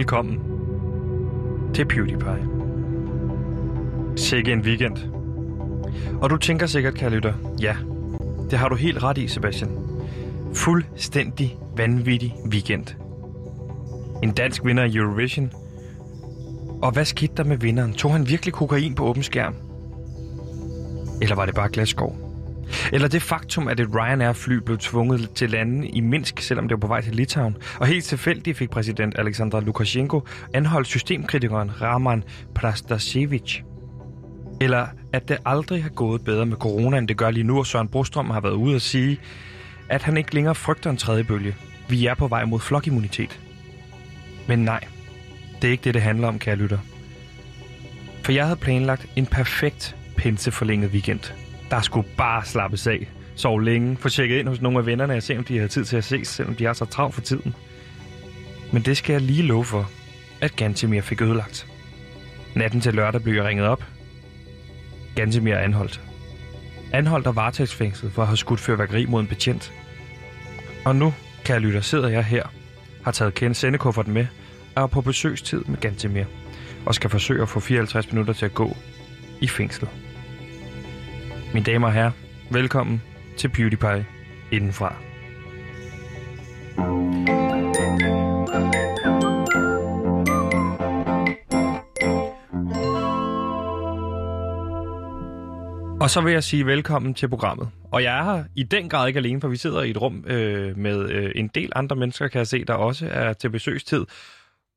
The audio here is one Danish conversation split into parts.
velkommen til PewDiePie. Sikke en weekend. Og du tænker sikkert, kære lytter, ja, det har du helt ret i, Sebastian. Fuldstændig vanvittig weekend. En dansk vinder i Eurovision. Og hvad skete der med vinderen? Tog han virkelig kokain på åben skærm? Eller var det bare glasskov? Eller det faktum, at et Ryanair-fly blev tvunget til lande i Minsk, selvom det var på vej til Litauen. Og helt tilfældigt fik præsident Alexander Lukashenko anholdt systemkritikeren Raman Prastasevich. Eller at det aldrig har gået bedre med corona, end det gør lige nu, og Søren Brostrøm har været ude at sige, at han ikke længere frygter en tredje bølge. Vi er på vej mod flokimmunitet. Men nej, det er ikke det, det handler om, kære lytter. For jeg havde planlagt en perfekt pinseforlænget weekend. Der skulle bare slappes af, Sov længe, få tjekket ind hos nogle af vennerne og se, om de har tid til at ses, selvom de har så travlt for tiden. Men det skal jeg lige love for, at Gantemir fik ødelagt. Natten til lørdag blev jeg ringet op. Gantemir er anholdt. Anholdt og varetægtsfængslet for at have skudt fyrværkeri mod en betjent. Og nu, kan jeg lytte, sidder jeg her, har taget kendt sendekufferten med, er på besøgstid med Gantemir, og skal forsøge at få 54 minutter til at gå i fængslet. Mine damer og herrer, velkommen til PewDiePie indenfra. Og så vil jeg sige velkommen til programmet. Og jeg er her i den grad ikke alene, for vi sidder i et rum øh, med øh, en del andre mennesker, kan jeg se, der også er til besøgstid.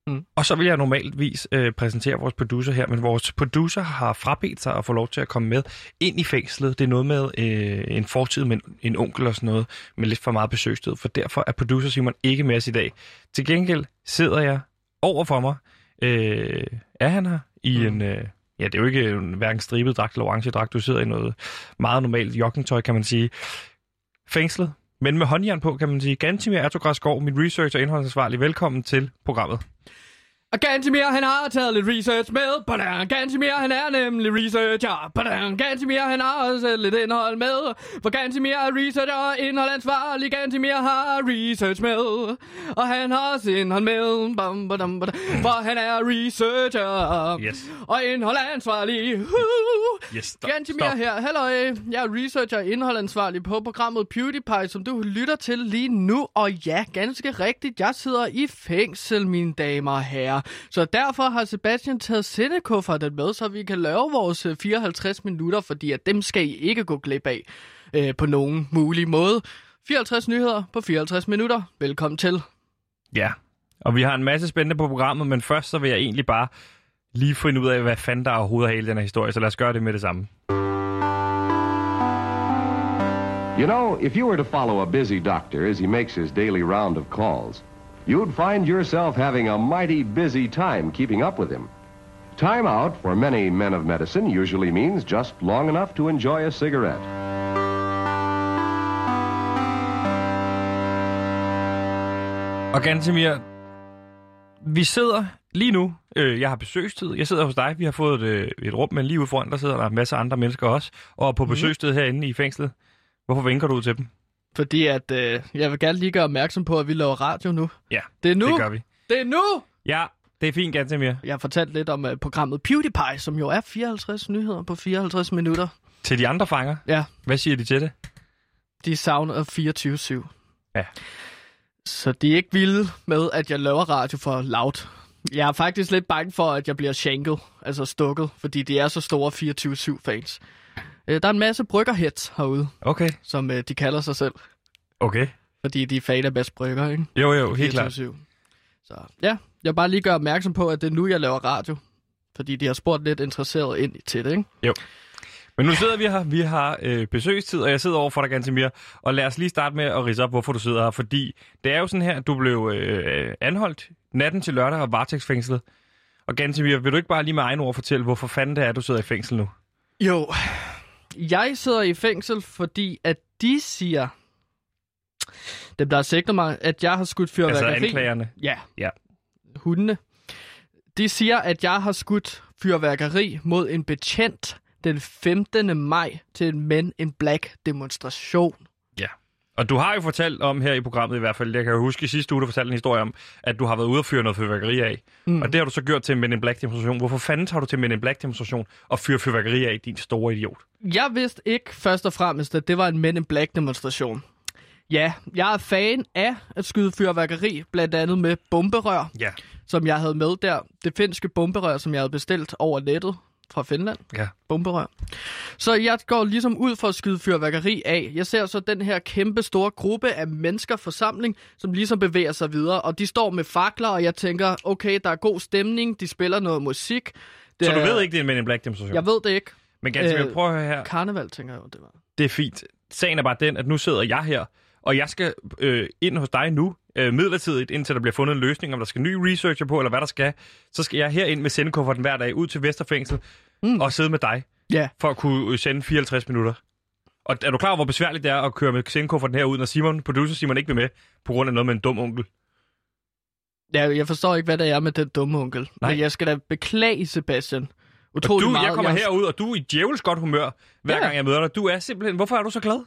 Mm. Og så vil jeg normaltvis øh, præsentere vores producer her, men vores producer har frabedt sig at få lov til at komme med ind i fængslet. Det er noget med øh, en fortid med en onkel og sådan noget, med lidt for meget besøgstid, for derfor er producer Simon ikke med os i dag. Til gengæld sidder jeg over for mig. Øh, er han her i mm. en... Øh, ja, det er jo ikke en hverken stribet dragt eller orange dragt. Du sidder i noget meget normalt joggingtøj, kan man sige. Fængslet, men med håndjern på, kan man sige. Gantimir Ertogræsgaard, mit research og indholdsansvarlig. Velkommen til programmet. Og Gantimir, han har taget lidt research med. Badang. Gantimir, han er nemlig researcher. Badang. Gantimir, han har også lidt indhold med. For Gantimir er researcher og indholdansvarlig. Gantimir har research med. Og han har også indhold med. Bam, badam, badam. For han er researcher. Yes. Og indholdansvarlig. Uh. Yes, stop, Gantimir stop. her. Hallo, jeg er researcher og indholdansvarlig på programmet PewDiePie, som du lytter til lige nu. Og ja, ganske rigtigt, jeg sidder i fængsel, mine damer og herrer. Så derfor har Sebastian taget sendekufferten med, så vi kan lave vores øh, 54 minutter, fordi at dem skal I ikke gå glip af øh, på nogen mulig måde. 54 nyheder på 54 minutter. Velkommen til. Ja, og vi har en masse spændende på programmet, men først så vil jeg egentlig bare lige finde ud af, hvad fanden der overhovedet er hele den her historie, så lad os gøre det med det samme. You know, if you were to follow a busy doctor as he makes his daily round of calls, you'd find yourself having a mighty busy time keeping up with him. Time out for many men of medicine usually means just long enough to enjoy a cigarette. Og Gantemir, vi sidder lige nu, øh, jeg har besøgstid, jeg sidder hos dig, vi har fået et, øh, et rum, men lige ude foran, der sidder der en masse andre mennesker også, og på besøgstid herinde i fængslet. Hvorfor vinker du ud til dem? Fordi at øh, jeg vil gerne lige gøre opmærksom på, at vi laver radio nu. Ja, Det er nu. det gør vi. Det er nu! Ja, det er fint, Gantemir. Jeg har fortalt lidt om uh, programmet PewDiePie, som jo er 54 nyheder på 54 minutter. Til de andre fanger, Ja, hvad siger de til det? de savner 24-7. Ja. Så de er ikke vilde med, at jeg laver radio for loud. Jeg er faktisk lidt bange for, at jeg bliver shanket, altså stukket, fordi de er så store 24-7-fans. Uh, der er en masse bryggerheads herude, Okay, som uh, de kalder sig selv, okay. fordi de er fan af bedst brygger, ikke? Jo, jo, helt klart. 24/7. Så ja, jeg vil bare lige gøre opmærksom på, at det er nu, jeg laver radio. Fordi de har spurgt lidt interesseret ind til det, ikke? Jo. Men nu sidder vi her, vi har øh, besøgstid, og jeg sidder over for dig, Gantemir. Og lad os lige starte med at rise op, hvorfor du sidder her. Fordi det er jo sådan her, at du blev øh, anholdt natten til lørdag og varetægtsfængslet. Og Gantemir, vil du ikke bare lige med egen ord fortælle, hvorfor fanden det er, at du sidder i fængsel nu? Jo, jeg sidder i fængsel, fordi at de siger, dem der har sigtet mig, at jeg har skudt Altså fyrværkeri. anklagerne. Ja, Ja. hundene. De siger, at jeg har skudt fyrværkeri mod en betjent den 15. maj til en Men in Black demonstration. Og du har jo fortalt om her i programmet i hvert fald, jeg kan huske i sidste uge, du fortalte en historie om, at du har været ude og fyre noget fyrværkeri af. Mm. Og det har du så gjort til en Men in Black demonstration. Hvorfor fanden tager du til Men in Black demonstration og fyre fyrværkeri af, din store idiot? Jeg vidste ikke først og fremmest, at det var en Men in Black demonstration. Ja, jeg er fan af at skyde fyrværkeri, blandt andet med bomberør, Ja. som jeg havde med der. Det finske bomberør, som jeg havde bestilt over nettet fra Finland. Ja. bomberør. Så jeg går ligesom ud for at skyde fyrværkeri af. Jeg ser så den her kæmpe store gruppe af mennesker forsamling, som ligesom bevæger sig videre, og de står med fakler, og jeg tænker, okay, der er god stemning, de spiller noget musik. Det Så du er- ved ikke, det er en Men in Black demonstration? Jeg ved det ikke. Men ganske Øh, øh, prøv at høre her. Karneval, tænker jeg jo, det var. Det er fint. Sagen er bare den, at nu sidder jeg her, og jeg skal øh, ind hos dig nu, øh, midlertidigt, indtil der bliver fundet en løsning, om der skal ny researcher på, eller hvad der skal. Så skal jeg her ind med sendekufferten hver dag ud til Vesterfængsel mm. og sidde med dig, Ja, for at kunne sende 54 minutter. Og er du klar over, hvor besværligt det er at køre med sendekufferten herud, når Simon, producer Simon, ikke vil med, på grund af noget med en dum onkel? ja jeg forstår ikke, hvad det er med den dumme onkel. Nej. Men jeg skal da beklage, Sebastian. Og Utrolig du, meget. jeg kommer jeg... herud, og du er i djævels godt humør, hver Ja. gang jeg møder dig. Du er simpelthen... Hvorfor er du så glad?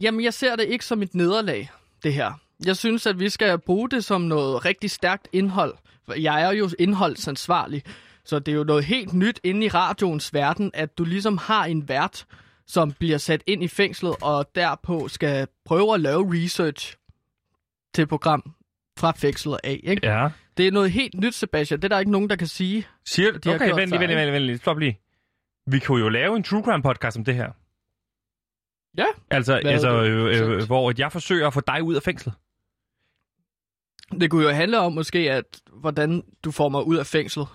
Jamen, jeg ser det ikke som et nederlag, det her. Jeg synes, at vi skal bruge det som noget rigtig stærkt indhold. Jeg er jo indholdsansvarlig, så det er jo noget helt nyt inde i radioens verden, at du ligesom har en vært, som bliver sat ind i fængslet, og derpå skal prøve at lave research til program fra fængslet af. Ikke? Ja. Det er noget helt nyt, Sebastian. Det er der ikke nogen, der kan sige. Siger De Okay, vent lige, vent lige, vent lige. Stop lige. Vi kunne jo lave en true crime podcast om det her. Ja. Altså, Hvad altså øh, øh, hvor jeg forsøger at få dig ud af fængslet. Det kunne jo handle om måske, at hvordan du får mig ud af fængslet.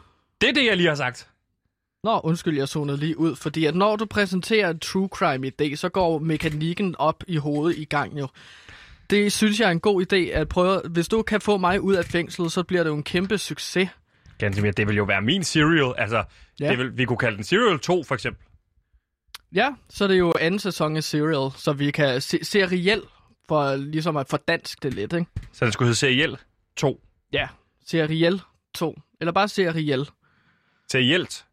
Det er det, jeg lige har sagt. Nå, undskyld, jeg zonede lige ud, fordi at når du præsenterer en true crime idé, så går mekanikken op i hovedet i gang jo. Det synes jeg er en god idé at prøve. Hvis du kan få mig ud af fængslet, så bliver det jo en kæmpe succes. Ganske mere, det vil jo være min serial. Altså, Ja. ja. det vil, vi kunne kalde den Serial 2, for eksempel. Ja, så er det jo anden sæson af Serial, så vi kan se seriel for ligesom at fordanske det lidt, ikke? Så den skulle hedde Serial 2. Ja, seriel 2. Eller bare seriel. Serielt.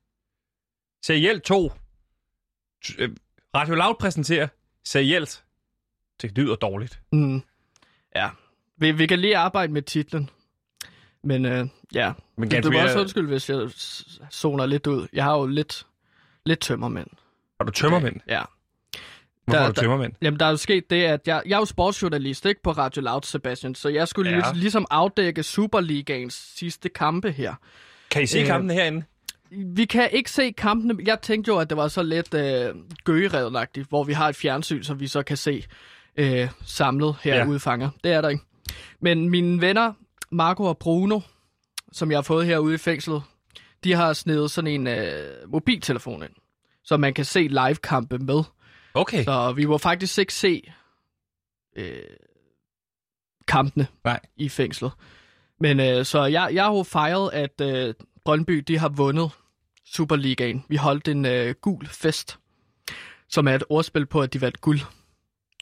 Serial 2. T- øh, Radio Loud præsenterer Serielt. Det lyder dårligt. Mm. Ja, vi, vi kan lige arbejde med titlen. Men øh, ja, Men du, må også undskylde, hvis jeg zoner lidt ud. Jeg har jo lidt, lidt tømmermænd. har du tømmermænd? Ja. Hvorfor Der- har du tømmermænd? Jamen, der er jo sket det, at jeg, jeg er jo sportsjournalist, ikke på Radio Loud, Sebastian, så jeg skulle Ja. ja. ligesom afdække Superligaens sidste kampe her. Kan I se Øh, kampene herinde? Vi kan ikke se kampene. Jeg tænkte jo, at det var så lidt øh, gøgeredlagtigt, hvor vi har et fjernsyn, som vi så kan se øh, samlet her Ja. udfanger. Det er der ikke. Men mine venner, Marco og Bruno, som jeg har fået herude i fængslet, de har snedet sådan en øh, mobiltelefon ind, så man kan se live-kampe med. Okay. Så vi må faktisk ikke se øh, kampene Nej. i fængslet. Men øh, så jeg, jeg har jo fejret, at øh, Brøndby de har vundet Superligaen. Vi holdt en øh, gul fest, som er et ordspil på, at de vandt guld.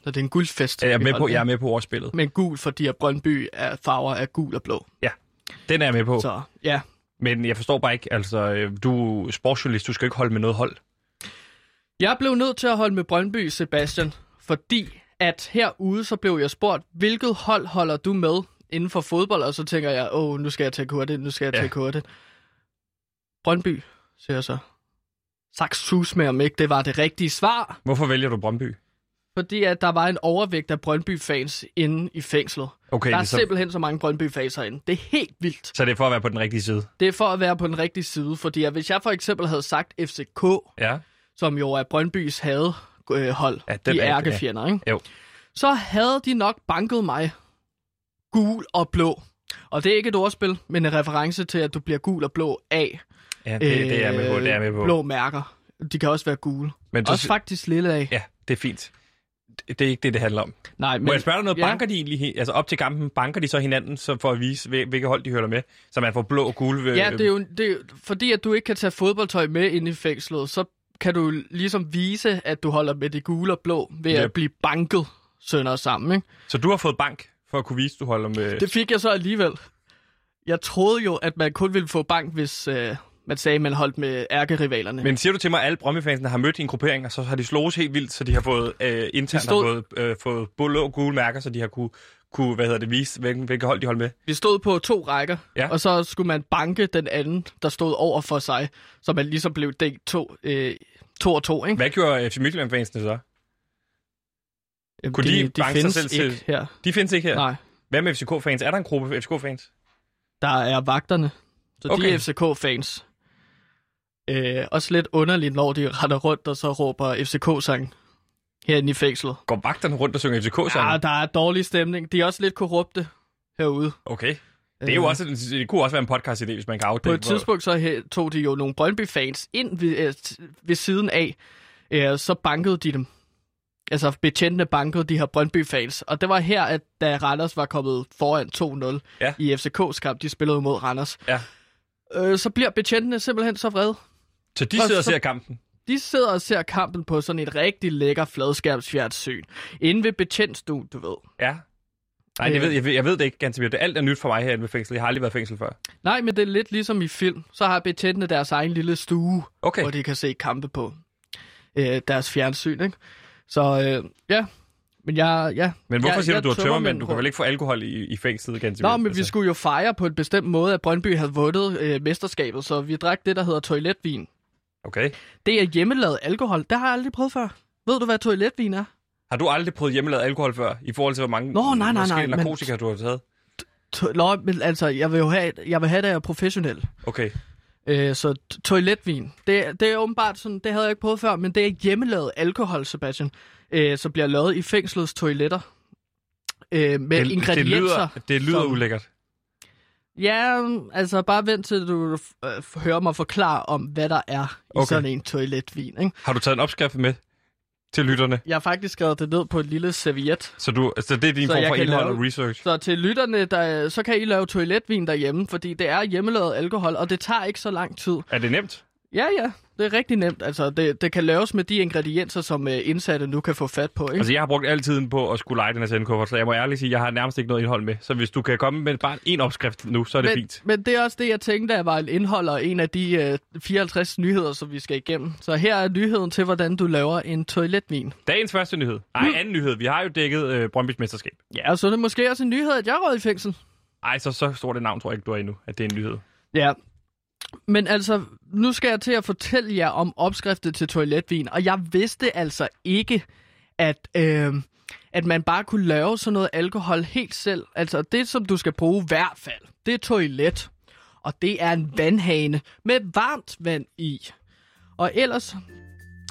Så det er en guldfest. Jeg er med på, jeg er med på overspillet. Men gul, fordi at Brøndby er farver af gul og blå. Den er jeg med på. Så ja, Men jeg forstår bare ikke, altså, øh, du er sportsjournalist, du skal ikke holde med noget hold. Jeg blev nødt til at holde med Brøndby, Sebastian, fordi at herude så blev jeg spurgt, hvilket hold holder du med inden for fodbold? Og så tænker jeg, åh, nu skal jeg tage kurtet, nu skal jeg Ja. tage. Brøndby, siger jeg så. Saks sus med, om ikke det var det rigtige svar. Hvorfor vælger du Brøndby? Fordi at der var en overvægt af Brøndby-fans inde i fængslet. Okay, der er er så, simpelthen så mange Brøndby-fans herinde. Det er helt vildt. så det er for at være på den rigtige side. Det er for at være på den rigtige side, fordi at hvis jeg for eksempel havde sagt FCK, Ja. Som jo er Brøndbys hadehold, Ja, ja, den de er- ja. ærkefjender, ikke? Jo. så havde de nok banket mig gul og blå. Og det er ikke et ordspil, men en reference til, at du bliver gul og blå af Ja, det, det er med på, det er med på. Øh, blå mærker. De kan også være gule. Men du, Også faktisk lille af. ja, det er fint. Det, er ikke det, det handler om. Nej, Men, Må jeg spørge dig noget? ja. Banker de egentlig, altså op til kampen, banker de så hinanden så for at vise, hvil- hvilke hold de hører med? Så man får blå og gule Ja, det er, jo, det er fordi at du ikke kan tage fodboldtøj med ind i fængslet, så kan du ligesom vise, at du holder med det gule og blå ved Yep. at blive banket sønder sammen, ikke? Så du har fået bank for at kunne vise, du holder med... Det fik jeg så alligevel. Jeg troede jo, at man kun ville få bank, hvis øh, man sagde, man holdt med ærkerivalerne. Men siger du til mig, at alle Brøndby-fansene har mødt i en gruppering, og så har de slået helt vildt, så de har fået øh, internt stod- har fået, øh, fået blå og gule mærker, så de har kunne, kunne hvad hedder det, vise, hvilken, hvilke hold de holdt med? Vi stod på to rækker, Ja. og så skulle man banke den anden, der stod over for sig, så man ligesom blev delt to, øh, to og to. Ikke? Hvad gjorde FC Midtjylland-fansene så? Jamen, Kunne de banke sig findes selv til- ikke her. De findes ikke her. Nej, Hvad med FCK-fans? Er der en gruppe FCK-fans? der er vagterne, så okay. de er FCK-fans. Øh, også lidt underligt, når de render rundt og så råber FCK-sang herinde i fængslet. Går vagterne rundt og synger FCK-sange? Ja, der er dårlig stemning. De er også lidt korrupte herude. Okay. Det, er jo Øh, også, det kunne også være en podcast-idé, hvis man kan På afdække. et tidspunkt så tog de jo nogle Brøndby-fans ind ved, øh, ved siden af, øh, så bankede de dem. Altså betjentene bankede de her Brøndby-fans. Og det var her, at da Randers var kommet foran 2-0 Ja. i FCK's kamp, de spillede mod Randers, Ja. øh, så bliver betjentene simpelthen så vrede. Så de Og sidder og så- ser kampen? De sidder og ser kampen på sådan et rigtig lækker fladskærmsfjernsyn. Inde ved betjentstuen, du ved. Ja. Nej, det Øh. ved, jeg, ved, jeg ved det ikke, ganske Det alt er nyt for mig herinde ved fængsel. Jeg har aldrig været fængsel før. Nej, men det er lidt ligesom i film. Så har betjentene deres egen lille stue, Okay. hvor de kan se kampe på øh, deres fjernsyn, ikke? Så øh, ja, men jeg... Ja, Men hvorfor jeg, siger jeg du, du har tømmermænd? Du kan vel ikke få alkohol i, i fængslet, ganske Nå, men vi skulle jo fejre på en bestemt måde, at Brøndby havde vundet øh, mesterskabet, så vi drak det, der hedder toiletvin. Okay. Det er hjemmelavet alkohol. Det har jeg aldrig prøvet før. Ved du, hvad toiletvin er? Har du aldrig prøvet hjemmelavet alkohol før, i forhold til, hvor mange Nå, nej, nej, nej, men- narkotika, du har taget? Nå, men altså, jeg vil jo have, jeg vil have det, jeg er professionel. Okay. Øh, så toiletvin, det, det er åbenbart sådan, det havde jeg ikke prøvet før, men det er hjemmelavet alkohol, Sebastian, øh, som bliver lavet i fængslets toiletter. Øh, med det, ingredienser. det lyder, det lyder som- ulækkert. Ja, altså bare vent til du øh, hører mig forklare om, hvad der er i Okay. sådan en toiletvin. Ikke? Har du taget en opskrift med til lytterne? Jeg har faktisk skrevet det ned på et lille serviet. Så, du, så det er din Så form for indhold lave- og research? Så til lytterne, der, så kan I lave toiletvin derhjemme, fordi det er hjemmelavet alkohol, og det tager ikke så lang tid. Er det nemt? Ja, ja, det er rigtig nemt. Altså, det, det kan laves med de ingredienser, som uh, indsatte nu kan få fat på. Ikke? Altså, jeg har brugt al tiden på at skulle lege den her sendekuffert, så jeg må ærligt sige, jeg har nærmest ikke noget indhold med. Så hvis du kan komme med bare en opskrift nu, så er det men, fint. men det er også det, jeg tænkte, at var et indhold og en af de uh, 54 nyheder, som vi skal igennem. Så her er nyheden til, hvordan du laver en toiletvin. Dagens første nyhed. Nej, anden nyhed. Vi har jo dækket øh, Brøndby's mesterskab. Ja, og så er det måske også en nyhed, at jeg røget i fængsel. Ej, så, så stort et navn tror jeg ikke, du er endnu, at det er en nyhed. Ja. Men altså, nu skal jeg til at fortælle jer om opskriftet til toiletvin, og jeg vidste altså ikke, at, øh, at man bare kunne lave sådan noget alkohol helt selv. Altså, det som du skal bruge i hvert fald, det er toilet, og det er en vandhane med varmt vand i. Og ellers,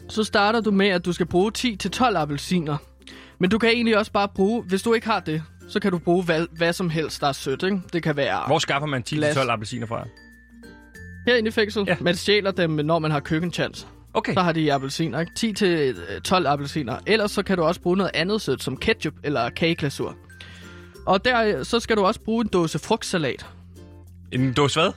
så starter du med, at du skal bruge 10-12 appelsiner. Men du kan egentlig også bare bruge, hvis du ikke har det, så kan du bruge hvad, hvad som helst, der er sødt, ikke? Det kan være... Hvor skaffer man 10-12 Glas. appelsiner fra? Herinde i fængsel. Ja. Man stjæler dem, når man har køkkenchance. Okay. Så har de appelsiner, ikke? 10 til øh, 12 appelsiner. Ellers så kan du også bruge noget andet sødt, som ketchup eller kageglasur. Og der, øh, så skal du også bruge en dåse frugtsalat. En dåse hvad?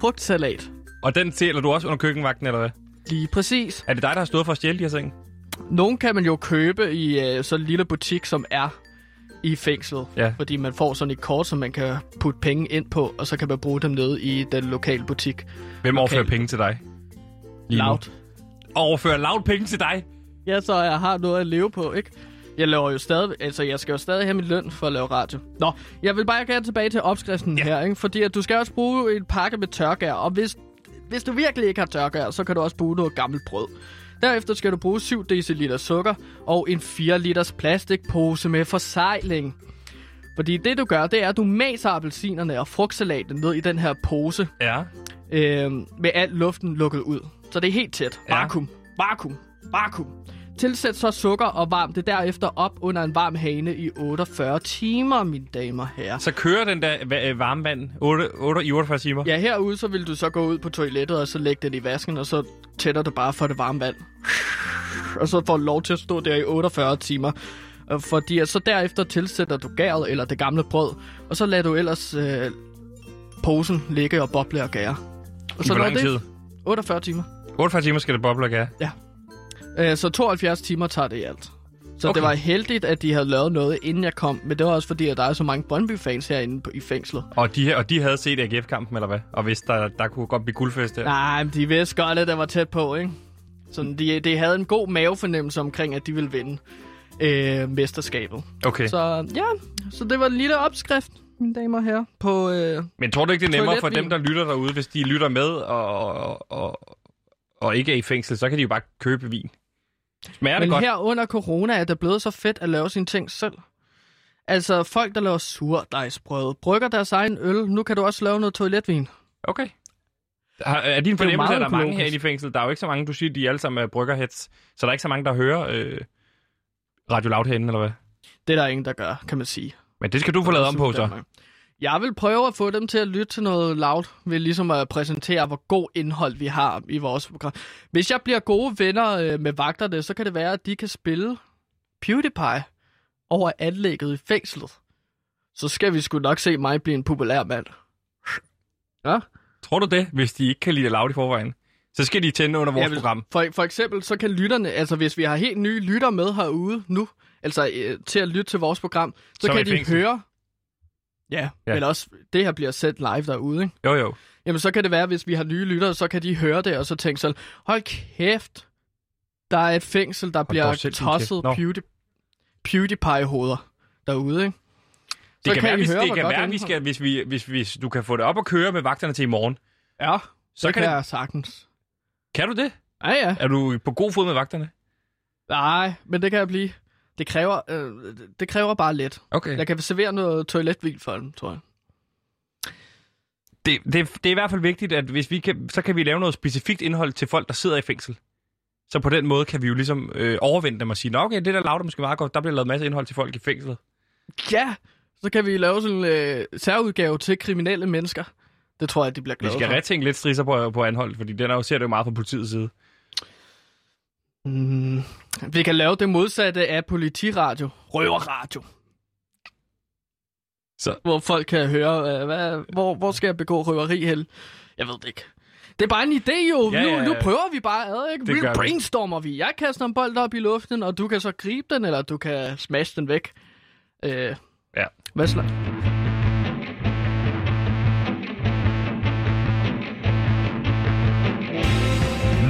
Frugtsalat. Og den stjæler du også under køkkenvagten, eller hvad? Lige præcis. Er det dig, der har stået for at stjæle de her ting? Nogle kan man jo købe i øh, sådan en lille butik, som er i fængslet. Ja. Fordi man får sådan et kort, som man kan putte penge ind på, og så kan man bruge dem nede i den lokale butik. Hvem overfører penge til dig? Lige nu. Loud. Overfører loud penge til dig? Ja, så jeg har noget at leve på, ikke? Jeg laver jo stadig, altså jeg skal jo stadig have min løn for at lave radio. Nå, jeg vil bare gerne tilbage til opskriften Ja. ja. her, ikke? Fordi at du skal også bruge en pakke med tørgær, og hvis, hvis du virkelig ikke har tørgær, så kan du også bruge noget gammelt brød. Derefter skal du bruge 7 dl sukker og en 4 liters plastikpose med forsejling. Fordi det du gør, det er, at du maser appelsinerne og frugtsalaten ned i den her pose, Ja. øh, med al luften lukket ud. Så det er helt tæt. Ja. Vakuum. Vakuum. Tilsæt så sukker og varm det derefter op under en varm hane i 48 timer, mine damer og herrer. Så kører den der va- øh, varme vand 8, 8, i 48 timer? Ja, herude så vil du så gå ud på toilettet, og så lægge den i vasken, og så tænder du bare for det varme vand. Og så får du lov til at stå der i 48 timer. Øh, Fordi at så derefter tilsætter du gæret eller det gamle brød, og så lader du ellers øh, posen ligge og boble og gære. Og I hvor lang det- tid? 48 timer. 48 timer skal det boble og gære. Øh, så 72 timer tager det i alt. Så Okay. det var heldigt, at de havde lavet noget, inden jeg kom. Men det var også fordi, at der er så mange Brøndby-fans herinde på, i fængslet. Og de, og de havde set AGF-kampen, eller hvad? Og hvis der, der kunne godt blive guldfest der. Nej, men de vidste godt, at der var tæt på, ikke? Så de, de havde en god mavefornemmelse omkring, at de ville vinde øh, mesterskabet. Okay. Så ja, så det var en lille opskrift, mine damer og herrer, på... Øh, Men tror du ikke, det er nemmere for dem, der lytter derude, hvis de lytter med og, og, og, og ikke er i fængsel, så kan de jo bare købe vin. Smager det men godt? her under corona er det blevet så fedt at lave sine ting selv. Altså folk, der laver surdejsbrød, brygger deres egen øl. Nu kan du også lave noget toiletvin. Okay. Har, er din fornemmelse, at der er mange her i fængsel? Der er jo ikke så mange, du siger, de alle sammen er bryggerheads. Så der er ikke så mange, der hører øh, Radio Loud herinde, eller hvad? Det er der ingen, der gør, kan man sige. Men det skal du få lavet om på, så. Jeg vil prøve at få dem til at lytte til noget loud, ved ligesom at præsentere, hvor god indhold vi har i vores program. Hvis jeg bliver gode venner øh, med vagterne, så kan det være, at de kan spille PewDiePie over anlægget i fængslet. Så skal vi sgu nok se mig blive en populær mand. Ja? Tror du det, hvis de ikke kan lide Loud i forvejen? Så skal de tænde under vores Ja, program. For, for eksempel, så kan lytterne, altså hvis vi har helt nye lytter med herude nu, altså øh, til at lytte til vores program, så Som kan de fængsel. høre, ja, Ja. men også, det her bliver sendt live derude, ikke? Jo, jo. Jamen, så kan det være, hvis vi har nye lyttere, så kan de høre det, og så tænke sådan, hold kæft, der er et fængsel, der bliver din kæft. tosset pewdie, PewDiePie-hoveder derude, ikke? Det kan, kan være, hvis, høre, det kan være, vi skal, hvis, vi, hvis, hvis du kan få det op og køre med vagterne til i morgen. Ja, Så så kan kan det- jeg sagtens. Kan du det? Ja, ja. Er du på god fod med vagterne? Nej, men det kan jeg blive. Det kræver, øh, det kræver bare lidt. Okay. Jeg kan servere noget toiletvin for dem, tror jeg. Det, det, det er i hvert fald vigtigt, at hvis vi kan, så kan vi lave noget specifikt indhold til folk, der sidder i fængsel. Så på den måde kan vi jo ligesom øh, overvinde dem og sige, Nå, okay, det der lavede måske meget godt, der bliver lavet masse indhold til folk i fængslet. Ja, så kan vi lave sådan en øh, særudgave til kriminelle mennesker. Det tror jeg, de bliver Vi glade skal for. retænke lidt strisser på, på anhold, fordi den er jo, ser det jo meget fra politiets side. Mm, vi kan lave det modsatte af politiradio. Røverradio. Så. Hvor folk kan høre, øh, hvad, hvor, hvor skal jeg begå røveri hen? Jeg ved det ikke. Det er bare en idé jo. Ja, nu, ja, ja. nu prøver vi bare ad, ikke? Det vi. brainstormer vi. Jeg kaster en bold op i luften, og du kan så gribe den, eller du kan smash den væk. Øh, Ja. Hvad slags?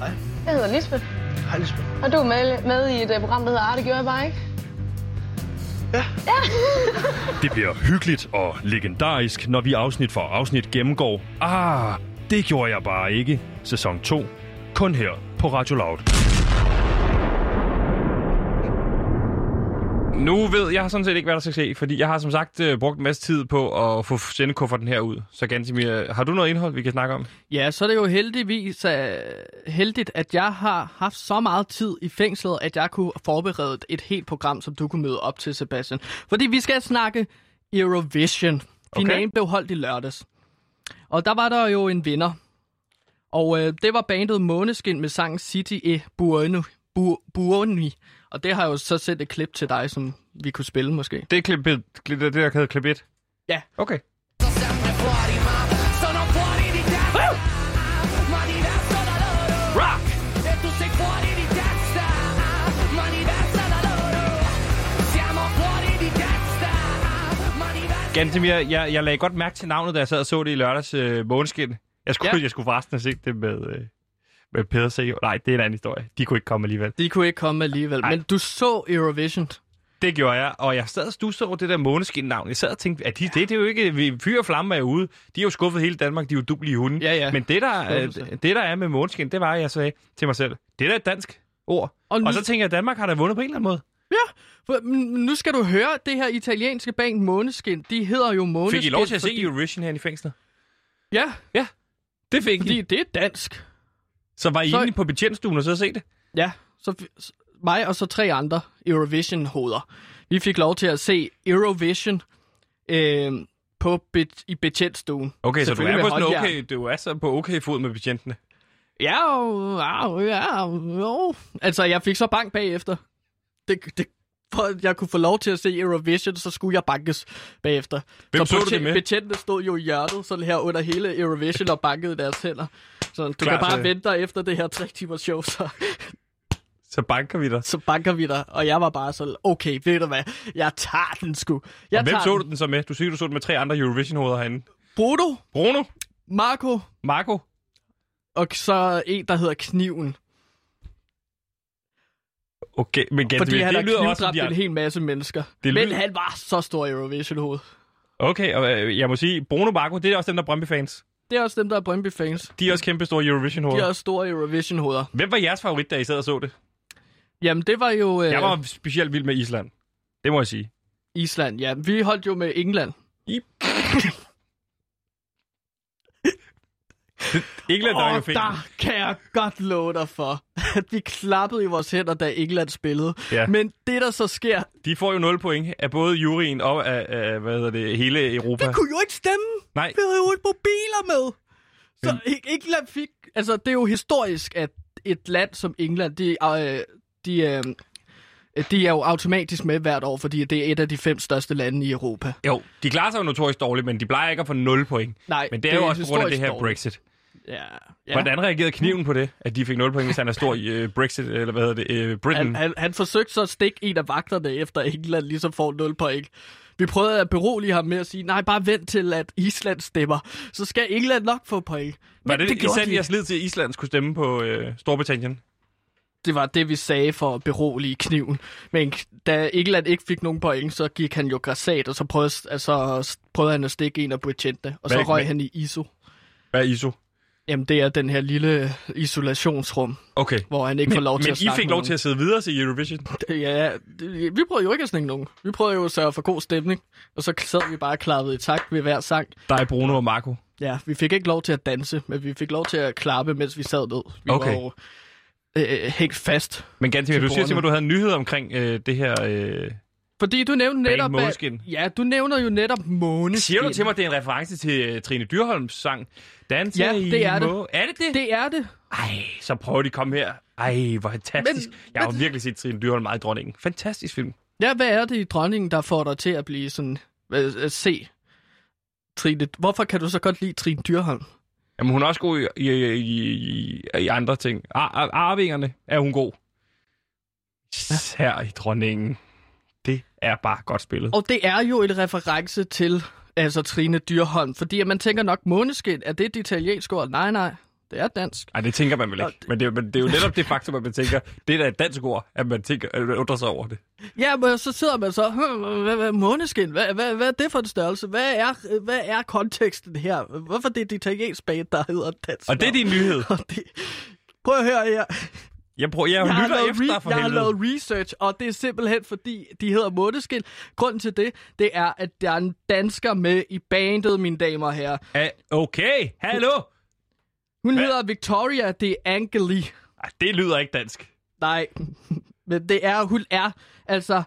Hej. Jeg hedder Lisbeth, Hej Lisbeth. og du er med, med i et uh, program, der hedder Arte, gjorde jeg bare ikke? Det bliver hyggeligt og legendarisk, når vi afsnit for afsnit gennemgår Ah, det gjorde jeg bare ikke. Sæson 2. Kun her på Radio Loud. Nu ved jeg sådan set ikke, hvad der skal ske, fordi jeg har som sagt øh, brugt en masse tid på at få sendekufferten her ud. Så Gansimir, har du noget indhold, vi kan snakke om? Ja, så er det jo heldigvis uh, heldigt, at jeg har haft så meget tid i fængslet, at jeg kunne forberede et helt program, som du kunne møde op til, Sebastian. Fordi vi skal snakke Eurovision. Finalen Okay. blev holdt i lørdags. Og der var der jo en vinder. Og øh, det var bandet Måneskin med sangen City e Buono, Bu, Buoni. Og det har jeg jo så sendt et klip til dig, som vi kunne spille måske. Det er klip, det, det, det der hedder klip 1? Ja. Okay. Rock! Gansimir, jeg, jeg lagde godt mærke til navnet, da jeg sad og så det i lørdags øh, måneskin. Jeg skulle. Ja. jeg skulle forresten have set det med, øh, med Peder C. Nej, det er en anden historie. De kunne ikke komme alligevel. De kunne ikke komme alligevel. Ej. Men du så Eurovision. Det gjorde jeg, og jeg sad og stussede over det der måneskin-navn. Jeg sad og tænkte, at de, det, det er jo ikke... vi- Fyr og flamme er ude. De har jo skuffet hele Danmark, de er jo dublige hunde. Ja, ja. Men det der, øh, det, der er med måneskin, det var, at jeg sagde til mig selv, det er da et dansk ord. Og nu- Og så tænker jeg, at Danmark har da vundet på en eller anden måde. For, mm, nu skal du høre, det her italienske band Måneskin, de hedder jo Måneskin. Fik I lov til at fordi, se Eurovision her i fængslet? Ja, Det fik fordi I. det er dansk. Så var I så- inde på betjentstuen og så se det? Ja, så, så mig og så tre andre Eurovision-hoveder. Vi fik lov til at se Eurovision øh, på bet- i betjentstuen. Okay, så du er, på sådan okay, du er så på okay fod med betjentene. Ja, ja, ja, jo. Altså, jeg fik så bank bagefter. Det, det, for at jeg kunne få lov til at se Eurovision, så skulle jeg bankes bagefter. Hvem så du betjent- det med? Betjentene stod jo i hjørnet, sådan her under hele Eurovision og bankede deres hænder. Så du Klar kan bare til- vente dig efter det her tre timers show, så, Så banker vi dig. så banker vi dig. Og jeg var bare sådan, okay, ved du hvad, jeg tager den sgu. Jeg Og hvem tager så den. du den så med? Du siger, du så den med tre andre Eurovision-hoveder herinde. Bruno, Bruno, Marco Marco. og så en, der hedder Kniven. Okay, men Gantemir, Fordi han det lyder også knivdræbt de en hel masse mennesker. Det Men lyder- han var så stor Eurovision-hoved. Okay, og øh, jeg må sige, Bruno Marco, det er også dem, der er Brøndby-fans. Det er også dem, der er Brøndby-fans. De er også kæmpe store De Eurovision-hoveder. er også store Eurovision-hoveder. Hvem var jeres favorit, da I sad og så det? Jamen, det var jo øh, Jeg var specielt vild med Island. Det må jeg sige. Island. Ja, vi holdt jo med England. England, der fik der kan jeg godt love dig for, at vi klappede i vores hænder, da England spillede. Ja. Men det, der så sker, De får jo 0 point af både juryen og af, af hvad hedder det, hele Europa. vi kunne jo ikke stemme. Nej, Vi havde jo ikke mobiler med. Så Men... England fik... Altså, det er jo historisk, at et land som England, de, øh, de, øh, de er jo automatisk med hvert år, fordi det er et af de fem største lande i Europa. jo, de klarer sig jo notorisk dårligt, men de plejer ikke at få 0 point. Nej, Men det er jo også på grund af det her dårligt. Brexit. Ja, Ja. Hvordan reagerede kniven på det, at de fik 0 point, hvis han er stor i uh, Brexit, eller hvad hedder det, uh, Britain? Han, han, han forsøgte så at stikke en af vagterne, efter England ligesom får 0 point. Vi prøvede at berolige ham med at sige, nej, bare vent til, at Island stemmer. Så skal England nok få point. var det, det I gjorde satte de jeres lid til, at Island skulle stemme på uh, Storbritannien? Det var det, vi sagde for at berolige kniven. Men da England ikke fik nogen point, så gik han jo græsat, og så prøvede, altså, prøvede han at stikke en af betjentene. Og så Hvad- røg hvad- han i ISO. Hvad er ISO? Jamen, det er den her lille isolationsrum, Okay. hvor han ikke Men, får lov til men at I snakke fik med lov nogen. til at sidde videre til Eurovision? Ja, det, vi prøvede jo ikke at snakke nogen. Vi prøvede jo at sørge for god stemning. Og så sad vi bare klappet i takt ved hver sang. Dig, Bruno og Marco. Ja, vi fik ikke lov til at danse, men vi fik lov til at klappe, mens vi sad ned. Vi Okay. var jo øh, hængt fast. Men Til du siger til mig, at du havde en nyhed omkring øh, det her... Øh... Fordi du nævnte netop... at- Måneskin. Ja, du nævner jo netop måneskin. Siger du til mig, at det er en reference til uh, Trine Dyrholms sang? Danse Ja, det er i det. må... Er det det? Det er det. Ej, så prøver de at komme her. Ej, hvor fantastisk. Men- jeg har men- virkelig set Trine Dyrholm meget i dronningen. Fantastisk film. Ja, hvad er det i dronningen, der får dig til at blive sådan... Øh, at se Trine... Hvorfor kan du så godt lide Trine Dyrholm? Jamen, hun er også god i, i, i, i, andre ting. Ar, ar, arvingerne er hun god. Her i dronningen. Det er bare godt spillet. Og det er jo et reference til altså Trine Dyrholm, fordi at man tænker nok, måneskin, er det et italiensk ord? Nej, nej, det er dansk. Ej, det tænker man vel ikke. Men det, er- men det er jo netop det faktum, at man tænker, det er da et dansk ord, at man, tænker, at man undrer sig over det. Ja, men så sidder man så, "Hm, hvad, hvad, måneskin, hvad, hvad, hvad er det for en størrelse? Hvad er, hvad er konteksten her? Hvorfor det er et italiensk band, der hedder dansk? Og det er din nyhed. Og det... Prøv at høre her. Jeg, prøver, jeg, Jeg har, lytter lavet efter for jeg har helvede. lavet research, og det er simpelthen fordi, de hedder Måneskin. Grunden til det, det er, at der er en dansker med i bandet, mine damer og herrer. Ah, Okay, hallo! Hun Hvad? hedder Victoria de Angeli. Ej, det lyder ikke dansk. Nej, men det er, hun er altså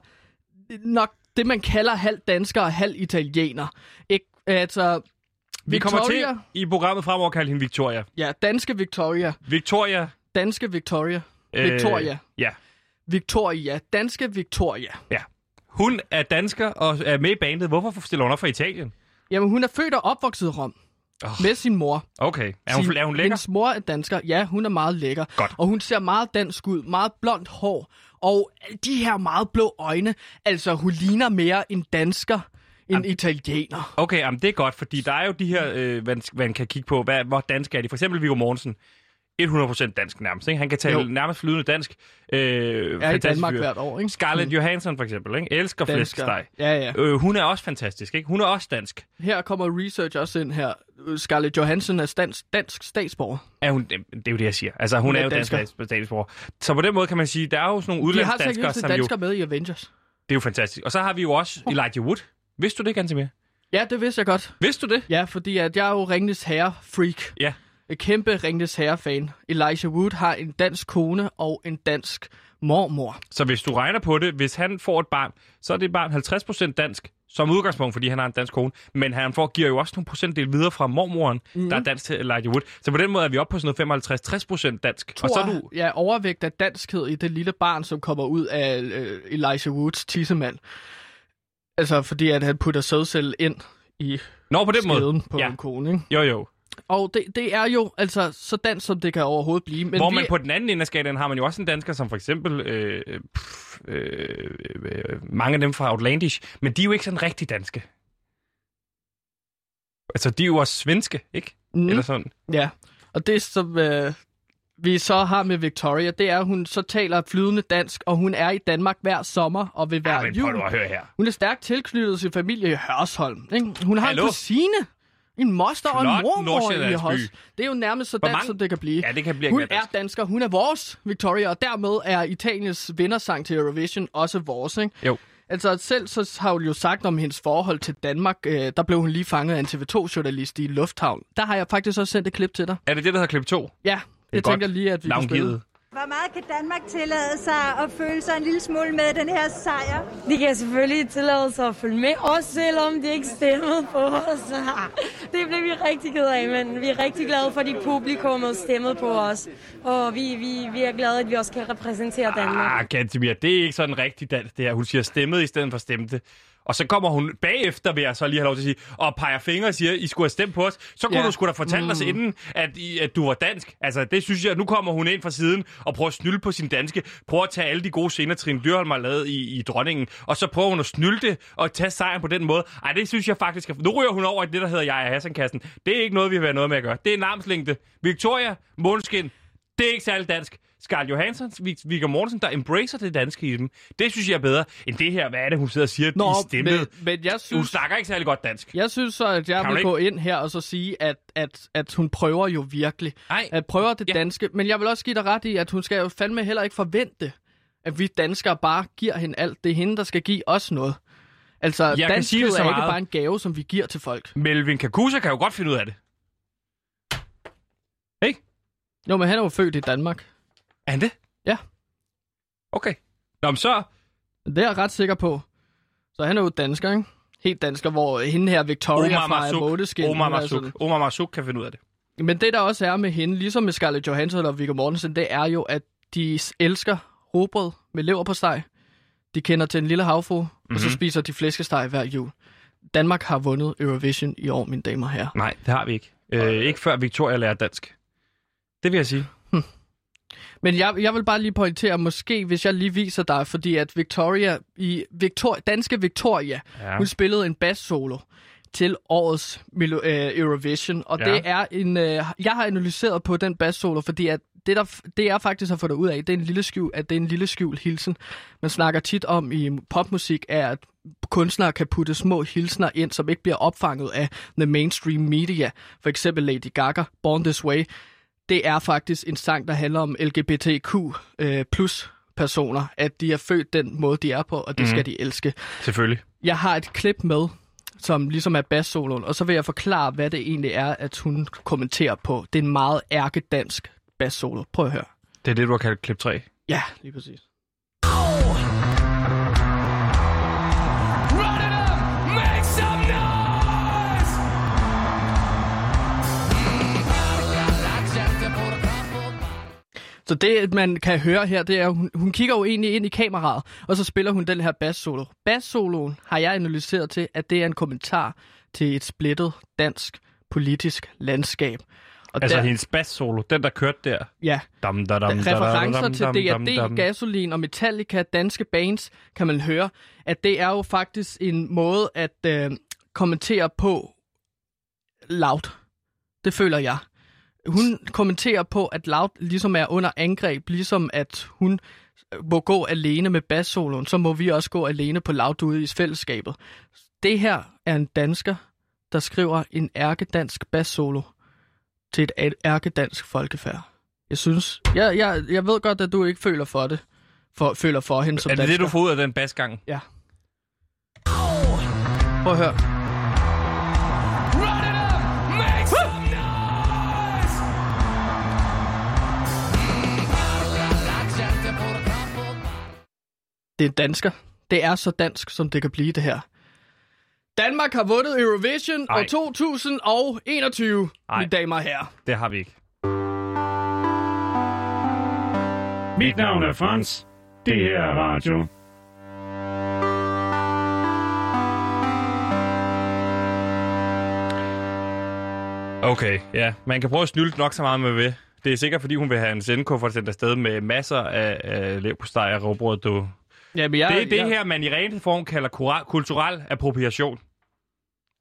nok det, man kalder halv dansker og halv italiener. Ikke? Altså, Vi kommer Victoria, til i programmet fremover at kalde hende Victoria. Ja, danske Victoria. Victoria. Danske Victoria. Victoria. Øh, ja, Victoria. Danske Victoria. ja. Hun er dansker og er med i bandet. Hvorfor stiller hun op for Italien? Jamen, hun er født og opvokset i Rom. Åh. Med sin mor. Okay. Er hun, Sin- er hun lækker? Hendes mor er dansker. Ja, hun er meget lækker. Godt. Og hun ser meget dansk ud. Meget blondt hår. Og de her meget blå øjne. Altså, hun ligner mere en dansker end italiener. Okay, jamen, det er godt, fordi der er jo de her, øh, man, man kan kigge på, hvad, hvor dansk er de. For eksempel Viggo Mortensen. 100% dansk nærmest. Ikke? Han kan tale Jo. nærmest flydende dansk. Øh, Er i Danmark fyr. hvert år, ikke? Scarlett mm. Johansson for eksempel. Ikke? Elsker Dansker. flæskesteg. Ja, ja. Øh, hun er også fantastisk. Ikke? Hun er også dansk. Her kommer research også ind her. Scarlett Johansson er dansk, dansk statsborger. Er hun, det er jo det, jeg siger. Altså, hun, Hun er, er jo dansk statsborger. Så på den måde kan man sige, der er jo sådan nogle De har udlandsdanskere, som jo... dansker med i Avengers. Det er jo fantastisk. Og så har vi jo også Elijah Wood. Vidste du det, Gantemir? Ja, det vidste jeg godt. Vidste du det? Ja, fordi at jeg er jo Ringnes Herre-freak. Ja. Et kæmpe Ringnes Herre-fan. Elijah Wood har en dansk kone og en dansk mormor. Så hvis du regner på det, hvis han får et barn, så er det barn 50% dansk, som udgangspunkt, fordi han har en dansk kone. Men han får, giver jo også nogle procentdel videre fra mormoren, mm. der er dansk til Elijah Wood. Så på den måde er vi oppe på sådan noget 55-60% dansk. Tror, og så er du... ja, overvægt af danskhed i det lille barn, som kommer ud af øh, Elijah Woods tissemand. Altså, fordi at han putter sædcelle ind i Nå, på den måde. på Ja. en kone, ikke? Jo, jo. Og det, det er jo altså så dansk, som det kan overhovedet blive. Men Hvor vi, man på den anden ende af skalaen har man jo også en dansker, som for eksempel øh, pff, øh, øh, mange af dem fra Outlandish, men de er jo ikke sådan rigtig danske. Altså, de er jo også svenske, ikke? Mm. Eller sådan. Ja, og det som øh, vi så har med Victoria, det er, at hun så taler flydende dansk, og hun er i Danmark hver sommer og ved hver Ja, men prøv jul. nu at høre her. Hun er stærkt tilknyttet sin familie i Hørsholm. Ikke? Hun har Hallo? en kusine, en moster og en mormor i. Hørs. Det er jo nærmest så dansk, mange- som det kan blive. Ja, det kan blive Hun er dansk. dansker, hun er vores Victoria, og dermed er Italiens vindersang til Eurovision også vores. Ikke? Jo. Altså selv så har hun jo sagt om hendes forhold til Danmark, øh, der blev hun lige fanget af en TV2-journalist i Lufthavn. Der har jeg faktisk også sendt et klip til dig. Er det det, der hedder klip 2? Ja, jeg godt. tænker lige, at vi kan spille. Hvor meget kan Danmark tillade sig at føle sig en lille smule med den her sejr? De kan selvfølgelig tillade sig at følge med, også selvom de ikke stemmede på os. Det blev vi rigtig ked af, men vi er rigtig glade for, at de publikummet stemmede på os. Og vi, vi, vi er glade, at vi også kan repræsentere Danmark. Ah, Gantemir, det er ikke sådan rigtig dansk, det her. Hun siger stemmet i stedet for stemte. Og så kommer hun bagefter, vil jeg så lige have lov til at sige, og peger fingre og siger, I skulle have stemt på os. Så kunne Ja. du sgu da fortælle mm. os inden, at, I, at du var dansk. Altså, det synes jeg, nu kommer hun ind fra siden og prøver at snylde på sin danske. Prøver at tage alle de gode scener, Trine Dyrholm har lavet i, i Dronningen. Og så prøver hun at snylde det og tage sejren på den måde. Ej, det synes jeg faktisk... Er... Nu ryger hun over i det, der hedder Jeg er Hassan-kassen. Det er ikke noget, vi vil have noget med at gøre. Det er en armslængde. Victoria, Måneskin, det er ikke særlig dansk. Scarlett Johansson, Vig- Viggo Mortensen, der embracer det danske i dem. Det synes jeg er bedre end det her. Hvad er det, hun sidder og siger Nå, i stemmet? men, men jeg Hun synes, snakker ikke særlig godt dansk. jeg synes så, at jeg Kan hun vil ikke? gå ind her og så sige, at, at, at hun prøver jo virkelig. Nej. At prøver det Ja. danske. Men jeg vil også give dig ret i, at hun skal jo fandme heller ikke forvente, at vi danskere bare giver hende alt. Det er hende, der skal give os noget. Altså, Jeg danskhed sige det så er ikke meget. bare en gave, som vi giver til folk. Melvin Kakusa kan jo godt finde ud af det. Ikke? Jo, men han er jo født i Danmark. Er han det? Ja. Okay. Nå, men så... Det er jeg ret sikker på. Så han er jo dansker, ikke? Helt dansker, hvor hende her Victoria Omar fra. Måneskin... Omar Masuk. Omar Masuk kan finde ud af det. Men det, der også er med hende, ligesom med Scarlett Johansson og Viggo Mortensen, det er jo, at de elsker robrød med leverpostej. De kender til en lille havfru, mm-hmm. og så Mhm. spiser de flæskesteg hver jul. Danmark har vundet Eurovision i år, mine damer og herrer. Nej, det har vi ikke. Øh, ikke før Victoria lærer dansk. Det vil jeg sige. Men jeg, jeg vil bare lige pointere, måske hvis jeg lige viser dig, fordi at Victoria i Victor, danske Victoria, Ja. hun spillede en bass solo til årets Melo- øh, Eurovision, og Ja. det er en, øh, jeg har analyseret på den bass solo, fordi at det, der, det jeg faktisk har fundet ud af, det er en lille skjul, at det er en lille skjul hilsen. Man snakker tit om i popmusik, er, at kunstnere kan putte små hilsner ind, som ikke bliver opfanget af the mainstream media. For eksempel Lady Gaga, Born This Way. Det er faktisk en sang, der handler om LGBTQ øh, plus personer, at de er født den måde, de er på, og det mm. skal de elske. Selvfølgelig. Jeg har et klip med, som ligesom er bassoloen, og så vil jeg forklare, hvad det egentlig er, at hun kommenterer på. Det er en meget ærkedansk bassolo. Prøv at høre. Det er det, du har kaldt klip 3. Ja, lige præcis. Så det, man kan høre her, det er, hun, hun kigger jo egentlig ind i kameraet, og så spiller hun den her bass-solo. Bass-soloen har jeg analyseret til, at det er en kommentar til et splittet dansk politisk landskab. Og Altså der, hendes bass solo, den der kørte der. ja, Dam, da, dam, da, da, referencer dam, til dam, dam, D&D, dam. Gasolin og Metallica, danske bands, kan man høre, at det er jo faktisk en måde at øh, kommentere på loud. Det føler jeg. Hun kommenterer på, at Loud ligesom er under angreb, ligesom at hun må gå alene med bassoloen, så må vi også gå alene på Loud ude i fællesskabet. Det her er en dansker, der skriver en ærkedansk bassolo til et ærkedansk folkefærd. Jeg synes, jeg, jeg, jeg ved godt, at du ikke føler for det, for, føler for hende som Er det dansker. det, du får ud af den basgang? Ja. Prøv at høre. Det er dansker. Det er så dansk, som det kan blive, det her. Danmark har vundet Eurovision Ej. år 2021, Ej. mine damer og herrer. Det har vi ikke. Mit navn er Frans. Det her er radio. Okay, ja. Man kan prøve at snylde nok så meget med ved. Det er sikkert, fordi hun vil have en sendekuffert sendt afsted med masser af, af leverpostej og råbrød, du. Ja, men jeg, Det er det jeg, her, man i ren form kalder kulturel appropriation.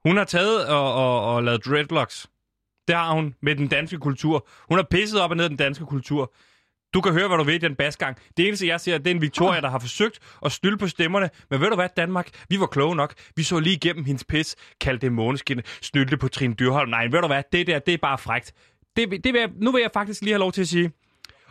Hun har taget og, og, og lavet dreadlocks. Det har hun med den danske kultur. Hun har pisset op og ned den danske kultur. Du kan høre, hvad du i den basgang. Det eneste, jeg ser, det er en Victoria, der har forsøgt at stylde på stemmerne. Men ved du hvad, Danmark? Vi var kloge nok. Vi så lige igennem hendes pis, kaldte det måneskin, snylte på Trine Dyrholm. Nej, ved du hvad? Det der, det er bare frægt. Det, det vil jeg, nu vil jeg faktisk lige have lov til at sige.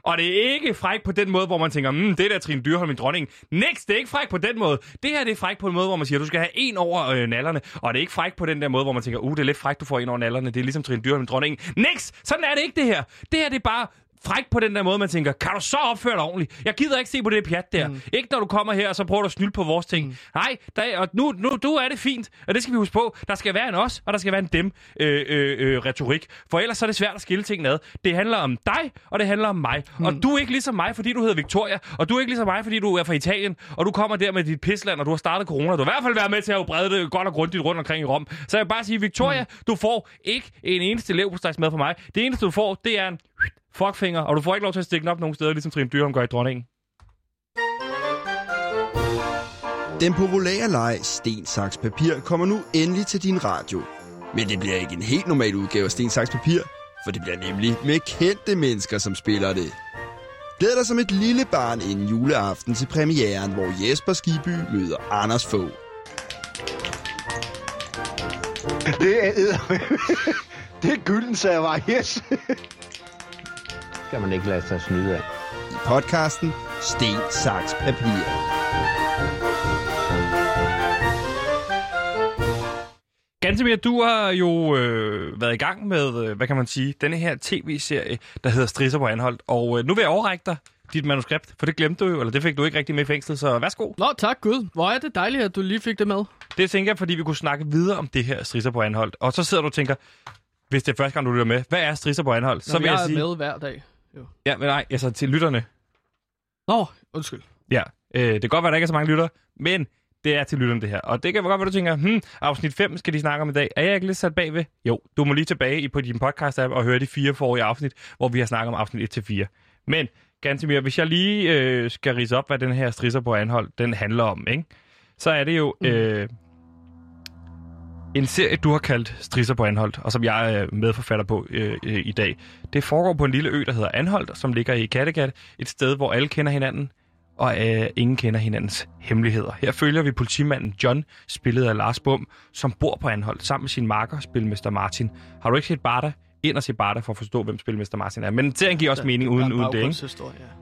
Og det er ikke fræk på den måde, hvor man tænker, mm, det der Trine Dyrholm, min dronning. Niks, det er ikke fræk på den måde. Det her det er fræk på en måde, hvor man siger, du skal have en over øh, nallerne. Og det er ikke fræk på den der måde, hvor man tænker, uh, det er lidt fræk, du får en over nallerne. Det er ligesom Trine Dyrholm, min dronning. Niks, sådan er det ikke det her. Det her det er bare fræk på den der måde, man tænker, kan du så opføre dig ordentligt? Jeg gider ikke se på det pjat der. Mm. Ikke når du kommer her, og så prøver du at snylde på vores ting. Mm. Nej, der, og nu, nu, nu er det fint, og det skal vi huske på. Der skal være en os, og der skal være en dem øh, øh, øh, retorik. For ellers så er det svært at skille tingene ad. Det handler om dig, og det handler om mig. Mm. Og du er ikke ligesom mig, fordi du hedder Victoria, og du er ikke ligesom mig, fordi du er fra Italien, og du kommer der med dit pisland, og du har startet corona. Du har i hvert fald været med til at brede det godt og grundigt rundt omkring i Rom. Så jeg vil bare sige, Victoria, mm. du får ikke en eneste leverpostejsmad fra mig. Det eneste, du får, det er en fuckfinger, og du får ikke lov til at stikke den op nogen steder, ligesom Trine Dyrholm gør i dronningen. Den populære leg Sten, Saks, Papir kommer nu endelig til din radio. Men det bliver ikke en helt normal udgave af Sten, Saks, Papir, for det bliver nemlig med kendte mennesker, som spiller det. Glæd dig som et lille barn inden juleaften til premieren, hvor Jesper Skiby møder Anders Fogh. Det er Det er gylden server, yes. Skal man ikke lade sig snyde af. I podcasten Sten, Saks, Papir. Gantemir, du har jo øh, været i gang med, øh, hvad kan man sige, denne her tv-serie, der hedder Strisser på Anholdt. Og øh, nu vil jeg overrække dig dit manuskript, for det glemte du jo, eller det fik du ikke rigtig med i fængsel, så værsgo. Nå, tak Gud. Hvor er det dejligt, at du lige fik det med. Det tænker jeg, fordi vi kunne snakke videre om det her Strisser på Anholdt. Og så sidder du og tænker, hvis det er første gang, du lytter med, hvad er Strisser på Anholdt? Så Nå, vil jeg jeg er sige... med hver dag. Jo. Ja, men nej, altså til lytterne. Nå, undskyld. Ja, øh, det kan godt være, der ikke er så mange lyttere, men det er til lytterne det her. Og det kan godt være, du tænker, hmm, afsnit 5 skal de snakke om i dag. Er jeg ikke lidt sat bagved? Jo, du må lige tilbage i på din podcast-app og høre de fire forrige afsnit, hvor vi har snakket om afsnit 1-4. Men, Gantemir, hvis jeg lige øh, skal rise op, hvad den her strisser på anhold, den handler om, ikke? så er det jo øh, en serie, du har kaldt Strisser på Anholdt, og som jeg er medforfatter på øh, øh, i dag. Det foregår på en lille ø, der hedder Anholdt, som ligger i Kattegat, et sted, hvor alle kender hinanden, og øh, ingen kender hinandens hemmeligheder. Her følger vi politimanden John, spillet af Lars Bum, som bor på Anholdt sammen med sin marker, spilmester Martin. Har du ikke set Barda? Ind og se Barda for at forstå, hvem spilmester Martin er. Men serien giver også mening uden, uden det, ikke?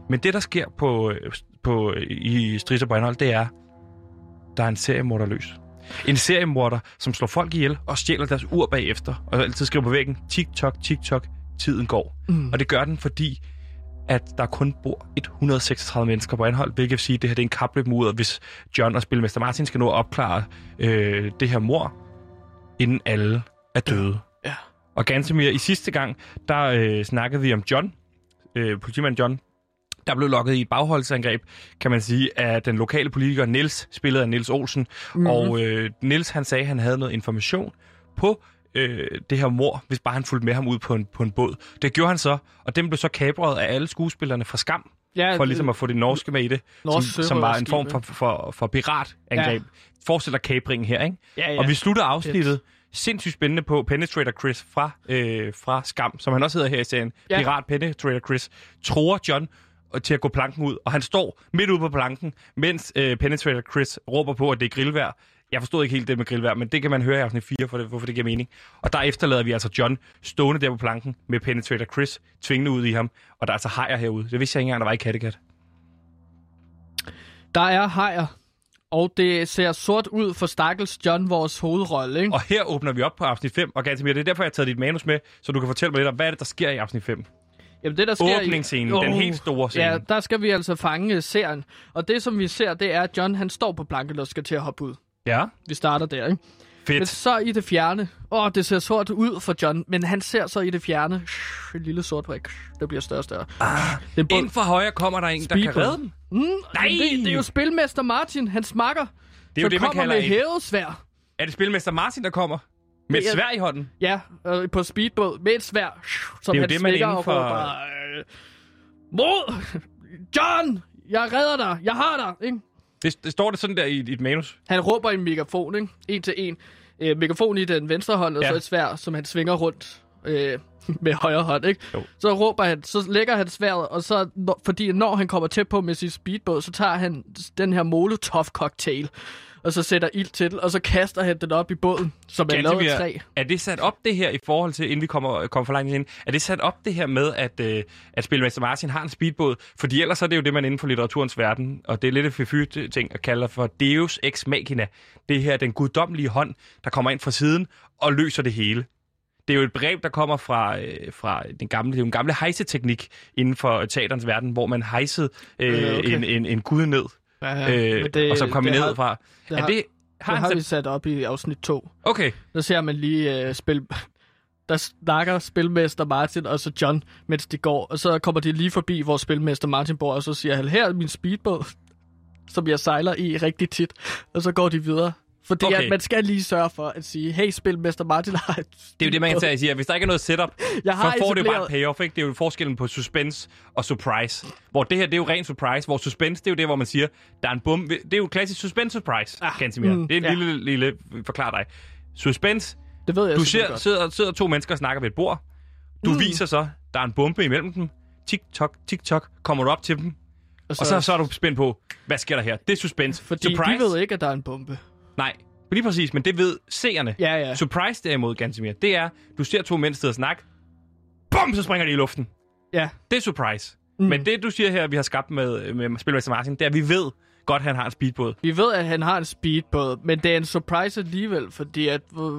Men det, der sker på, øh, på, i Strisser på Anholdt, det er, der er en seriemorder løs. En seriemorder, som slår folk ihjel og stjæler deres ur bagefter, og altid skriver på væggen, tik-tok, tik-tok, tiden går. Mm. Og det gør den, fordi at der kun bor 136 mennesker på Anholdt, hvilket vil sige, at det her det er en kapløb mod, hvis John og Spilmester Martin skal nå at opklare øh, det her mor, inden alle er døde. Ja. Og ganske mere, i sidste gang, der øh, snakkede vi om John, øh, politimand John, der blev lokket i et bagholdsangreb, kan man sige, af den lokale politiker Niels, spillet af Niels Olsen. Mm-hmm. Og øh, Niels, han sagde, at han havde noget information på øh, det her mor, hvis bare han fulgte med ham ud på en, på en båd. Det gjorde han så, og den blev så kapret af alle skuespillerne fra Skam, Ja, for ligesom at få det norske med i det, Norsk som, som var en form for, for, for piratangreb. Ja. Forestiller kapringen her, ikke? Ja, ja. Og vi slutter afsnittet sindssygt spændende på Penetrator Chris fra, øh, fra Skam, som han også hedder her i serien. Ja. Pirat Penetrator Chris tror John til at gå planken ud, og han står midt ude på planken, mens øh, Penetrator Chris råber på, at det er grillvejr. Jeg forstod ikke helt det med grillvejr, men det kan man høre i afsnit 4, for det, hvorfor det giver mening. Og der efterlader vi altså John stående der på planken med Penetrator Chris tvingende ud i ham, og der er altså hajer herude. Det vidste jeg ikke engang, der var i Kattegat. Der er hajer, og det ser sort ud for Stakkels John, vores hovedrolle, ikke? Og her åbner vi op på afsnit 5, og Gantemir, det er derfor, jeg har taget dit manus med, så du kan fortælle mig lidt om, hvad er det, der sker i afsnit 5. Jamen, det, der sker Åbningsscenen, i... den helt store scene. Ja, der skal vi altså fange serien. Og det, som vi ser, det er, at John han står på planken og skal til at hoppe ud. Ja, Vi starter der, ikke? fedt. Men så i det fjerne... Åh, det ser sort ud for John, men han ser så i det fjerne... En lille sort prik. Det bliver større og større. Ah, er bund. Ind for højre kommer der en, der kan redde dem. Mm, Nej! Det, det, er jo spilmester Martin, han smakker. Det er jo det, man kalder med et- hævet svær. Er det spilmester Martin, der kommer? Med et svær i hånden? Ja, øh, på speedbåd med et svær, som Det er jo han det, man inden for- råber, øh, Mod! John! Jeg redder dig! Jeg har dig! Ikke? Det, det står det sådan der i dit manus. Han råber i en megafon, ikke? En til en. Øh, megafon i den venstre hånd, og Ja. så et svær, som han svinger rundt øh, med højre hånd, ikke? Jo. Så råber han, så lægger han sværet, og så, når, fordi når han kommer tæt på med sin speedbåd, så tager han den her Molotov-cocktail, og så sætter ild til den, og så kaster han den op i båden, som er lavet af træ. er det sat op det her i forhold til, inden vi kommer, kommer for langt ind, er det sat op det her med, at, øh, at Spilmester Martin har en speedbåd? Fordi ellers er det jo det, man inden for litteraturens verden, og det er lidt et fifyt ting at kalde for Deus Ex Machina. Det her er den guddommelige hånd, der kommer ind fra siden og løser det hele. Det er jo et begreb, der kommer fra, øh, fra den gamle, det er jo en gamle hejseteknik inden for teaterens verden, hvor man hejsede Øh, okay. en, en, en gud ned, Ja, øh, men det- og kom vi det ned fra. det er har- det, har Det har vi sat, sat op i afsnit 2. Okay, Der ser man lige øh, spil... Der snakker spilmester Martin og så John, mens de går. Og så kommer de lige forbi, hvor spilmester Martin bor, og så siger han, her er min speedbåd, som jeg sejler i rigtig tit. Og så går de videre. Fordi Okay. at man skal lige sørge for at sige, hey, spilmester Martin har et Det er jo det, man kan speedbåd." tage og sige, hvis der ikke er noget setup, Jeg har så får det bare et payoff. Ikke? Det er jo forskellen på suspense og surprise. Hvor det her, det er jo ren surprise. Hvor suspense, det er jo det, hvor man siger, der er en bum. Det er jo klassisk suspense-surprise, ah, Kansimir. mm, det er en ja. lille, lille, forklar dig. Suspense, Det ved jeg du ser, godt. sidder, sidder to mennesker og snakker ved et bord. Du mm. viser så, der er en bombe imellem dem. Tik-tok, tik-tok, kommer du op til dem. Og så, så er du spændt på, hvad sker der her? Det er suspense. Fordi surprise, de ved ikke, at der er en bombe. Nej, lige præcis, men det ved seerne. Ja, ja. Surprise derimod, Gansimir, det er, du ser to mænd sidde og snakke. Bum, så springer de i luften. Ja. Det er surprise. Mm. Men det, du siger her, vi har skabt med, med Spilmester Martin, det er, at vi ved godt, at han har en speedbåd. Vi ved, at han har en speedbåd, men det er en surprise alligevel, fordi at, øh,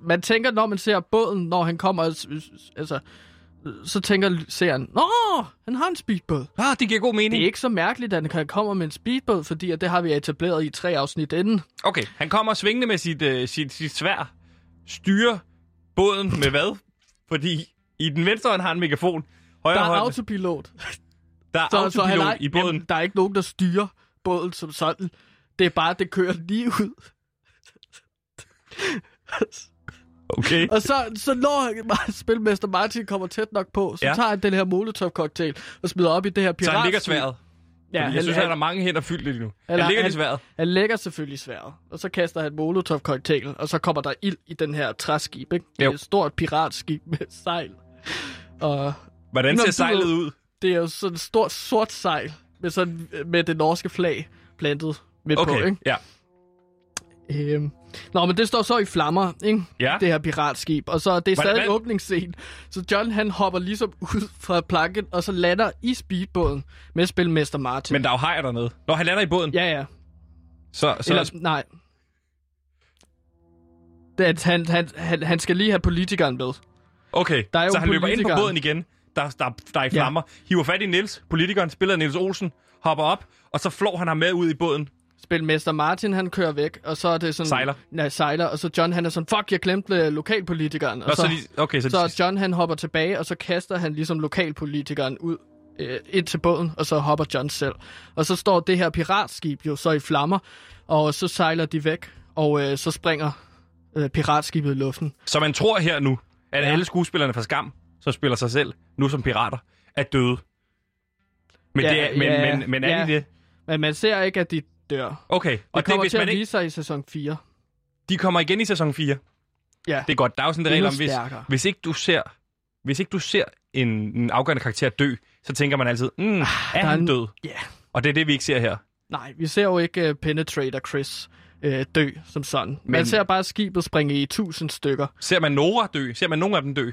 man tænker, når man ser båden, når han kommer, altså, så tænker seeren, Nå, han har en speedbåd. Ah, det giver god mening. Det er ikke så mærkeligt, at han kommer med en speedbåd, fordi at det har vi etableret i tre afsnit inden. Okay, han kommer svingende med sit, uh, sit, sit svær. Styrer båden med hvad? Fordi i den venstre hånd har han en megafon. Højre Der er hånd, autopilot. der er autopilot han har- i båden. Jamen, der er ikke nogen, der styrer båden som sådan. Det er bare, det kører lige ud. Okay. Og så, så når spilmester Martin kommer tæt nok på, så Ja. tager han den her Molotov-cocktail og smider op i det her pirat. Så han ligger sværet. Ja, jeg synes, at der er mange hænder fyldt lige nu. Han Eller ligger han- i sværet. Han lægger selvfølgelig sværet, og så kaster han Molotov-cocktail, og så kommer der ild i den her træskib, ikke? Det er Jo. et stort piratskib med sejl. Og Hvordan ser du sejlet ved- ud? det er jo sådan et stort sort sejl, med, sådan, med det norske flag plantet midt på, Okay, ikke? ja. Øhm. Nå, men det står så i flammer, ikke? Ja. Det her piratskib. Og så det er stadig en hvad- åbningsscene. Så John, han hopper ligesom ud fra planken, og så lander i speedbåden med spilmester Martin. Men der er jo hajer dernede. Når han lander i båden, Ja, ja. så... så Eller, nej. Det, at han, han, han, han skal lige have politikeren med. Okay, Der er jo så han løber ind på båden igen, der, der, der er i Ja. flammer, hiver fat i Niels, politikeren, spiller Niels Olsen, hopper op, og så flår han ham med ud i båden. Spilmester Martin, han kører væk, og så er det sådan... Sejler. Nej, sejler, og så John, han er sådan, fuck, jeg glemte øh, lokalpolitikeren. Og Nå, så, så de- okay, så så John, han hopper tilbage, og så kaster han ligesom lokalpolitikeren ud øh, ind til båden, og så hopper John selv. Og så står det her piratskib jo så i flammer, og så sejler de væk, og øh, så springer øh, piratskibet i luften. Så man tror her nu, at Ja. alle skuespillerne fra Skam, som spiller sig selv, nu som pirater, er døde. Men, Ja, det er, men, ja, men, men er ja. de det? Men man ser ikke, at de dør. Okay, Det og det, kommer hvis til man at ikke... vise sig i sæson 4. De kommer igen i sæson 4. Ja. Det er godt. Der er jo sådan en regel om, hvis, stærkere. hvis ikke du ser, hvis ikke du ser en, en afgørende karakter dø, så tænker man altid, mm, er der er han en- død? Ja. Og det er det, vi ikke ser her. Nej, vi ser jo ikke uh, Penetrator Chris uh, dø som sådan. Men- Man ser bare skibet springe i tusind stykker. Ser man Nora dø? Ser man nogen af dem dø?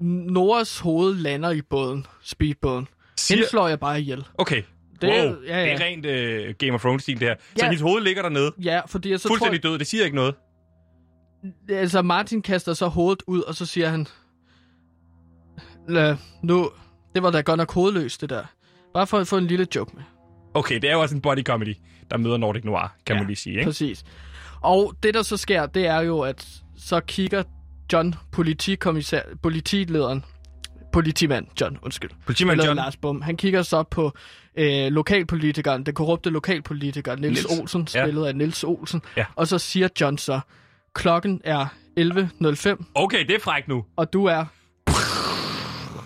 Noras hoved lander i båden, speedbåden. Siger- Hende slår jeg bare ihjel. Okay. Det er- wow. ja, ja. Det er rent uh, Game of Thrones-stil, det her. Så Ja. hendes hoved ligger dernede. Ja, fordi jeg så Fuldstændig død. Det siger ikke noget. tror... Altså, Martin kaster så hovedet ud, og så siger han... "Lad- Nu, Det var da godt nok hovedløst, det der. Bare for at få en lille joke med. Okay, det er jo også en body comedy, der møder Nordic Noir, kan Ja, man lige sige, ikke? Præcis. Og det, der så sker, det er jo, at så kigger John, politikommissær, politilederen, politimand John, undskyld. Politimand John. Lars Bum. Han kigger så på øh, lokalpolitikeren, den korrupte lokalpolitiker, Nils. Olsen, Ja. spillet af Nils Olsen. Ja. Og så siger John så, klokken er 11.05, Okay, det er frækt nu. og du er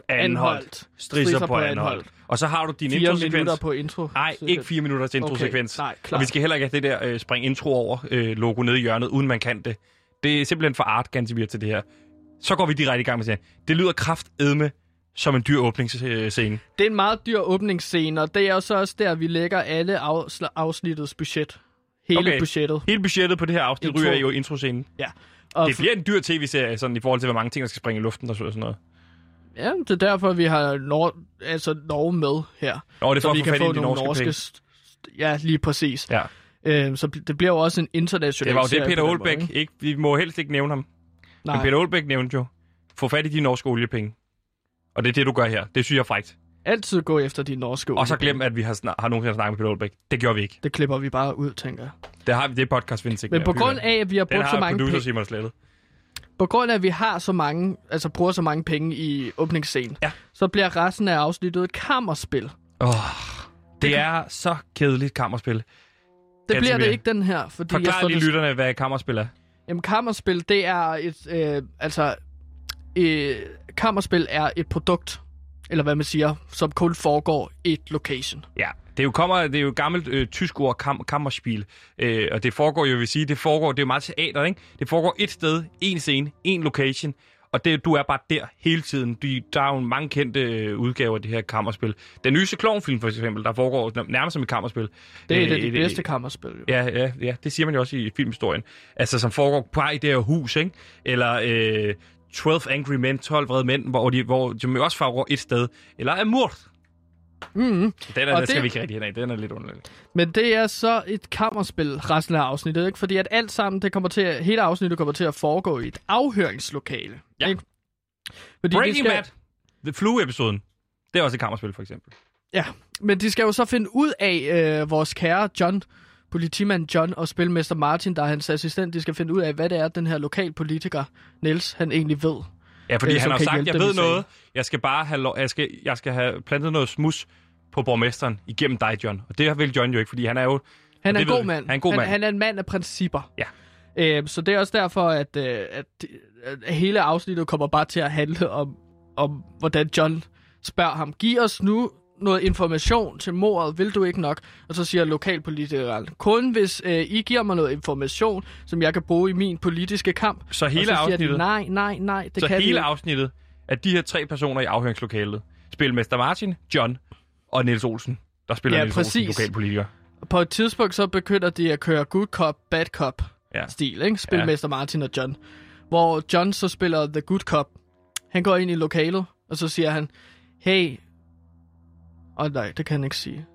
Anholdt. Strisser på anholdt. Og så har du din fire introsekvens. minutter på intro. Nej, ikke fire minutter til introsekvens. Okay, nej, og vi skal heller ikke have det der øh, spring intro over øh, logo nede i hjørnet, uden man kan det. Det er simpelthen for art, Gansomir, til det her. Så går vi direkte i gang med serien. Det lyder kraftedme som en dyr åbningsscene. Det er en meget dyr åbningsscene, og det er så også der, vi lægger alle afsl- afsnittets budget. Hele Okay. budgettet. Hele budgettet på det her afsnit Intro. ryger jo introscenen. Ja. Og Det bliver en dyr tv-serie, sådan i forhold til, hvor mange ting, der skal springe i luften og sådan noget. Ja, det er derfor, vi har Nor- altså Norge med her. Nå, det er så for at vi kan få nogle norske norske... penge. Ja, lige præcis. Ja. Øhm, så det bliver jo også en international Det var jo det, serie Peter på den Olbæk. måde, ikke? Ikke? Vi må helst ikke nævne ham. Nej. Men Peter Olbæk nævnte jo, få fat i de norske oliepenge. Og det er det, du gør her. Det synes jeg er frækt. Altid gå efter de norske Og så oliepenge. glem, at vi har, snak- har nogensinde snakket med Peter Olbæk. Det gjorde vi ikke. Det klipper vi bare ud, tænker jeg. Det har vi, det podcast findes ikke Men på grund af, at vi har brugt så mange producer penge, Simon slettet. på grund af, at vi har så mange, altså bruger så mange penge i åbningsscenen, Ja. så bliver resten af afsnittet et kammerspil. Oh, det er så kedeligt kammerspil. Det bliver det ikke den her, fordi jeg Forklar står lige det- lytterne, hvad kammerspil er. Jamen, kammerspil, det er et, øh, altså, øh, kammerspil er et produkt, eller hvad man siger, som kun foregår i et location. Ja, det er jo, kommer, det er jo et gammelt øh, tysk ord, kam, kammerspil. Øh, og det foregår jo, jeg vil sige, det foregår, det er jo meget teater, ikke? Det foregår et sted, en scene, en location. Og det, du er bare der hele tiden. De, der er jo mange kendte øh, udgaver af det her kammerspil. Den nyeste klovnfilm for eksempel, der foregår nærmest som et kammerspil. Det er Øh, et af de et- bedste kammerspil, jo. Ja, ja, ja, det siger man jo også i filmhistorien. Altså, som foregår på i det her hus, ikke? Eller øh, 12 Angry Men, 12 vrede mænd, hvor de, hvor de også foregår et sted. Eller Amur. Mm-hmm. Den, er, Og den skal det- vi ikke rigtig hen af. Den er lidt underlig. Men det er så et kammerspil resten af afsnittet, ikke? Fordi at alt sammen, det kommer til at, hele afsnittet kommer til at foregå i et afhøringslokale. Ja. Ikke? Fordi Breaking skal, Bad. The Flue-episoden. Det er også et kammerspil, for eksempel. Ja, men de skal jo så finde ud af, øh, vores kære John, politimand John og spilmester Martin, der er hans assistent, de skal finde ud af, hvad det er, den her lokalpolitiker, Niels, han egentlig ved. Ja, fordi øh, han har sagt, jeg ved noget. Jeg skal bare have, lov, jeg skal, jeg skal have plantet noget smus på borgmesteren igennem dig, John. Og det vil John jo ikke, fordi han er jo... Han er en god mand. Han er en god han, mand. han er en mand af principper. Ja. Øh, så det er også derfor, at, øh, at, at hele afsnittet kommer bare til at handle om, om, hvordan John spørger ham, giv os nu noget information til mordet, vil du ikke nok? Og så siger lokalpolitikeren, kun hvis øh, I giver mig noget information, som jeg kan bruge i min politiske kamp. Så og hele så siger afsnittet- De, nej, nej, nej, det så kan hele ikke. afsnittet af de her tre personer i afhøringslokalet. Spilmester Martin, John og Niels Olsen. Der spiller Ja, Niels Olsen, præcis. lokalpolitiker. På et tidspunkt så begynder de at køre good cop, bad cop Ja. stil, ikke? Spilmester ja. Martin og John. Hvor John så spiller the good cop. Han går ind i lokalet, og så siger han, hey... Åh oh, nej, det kan han ikke sige.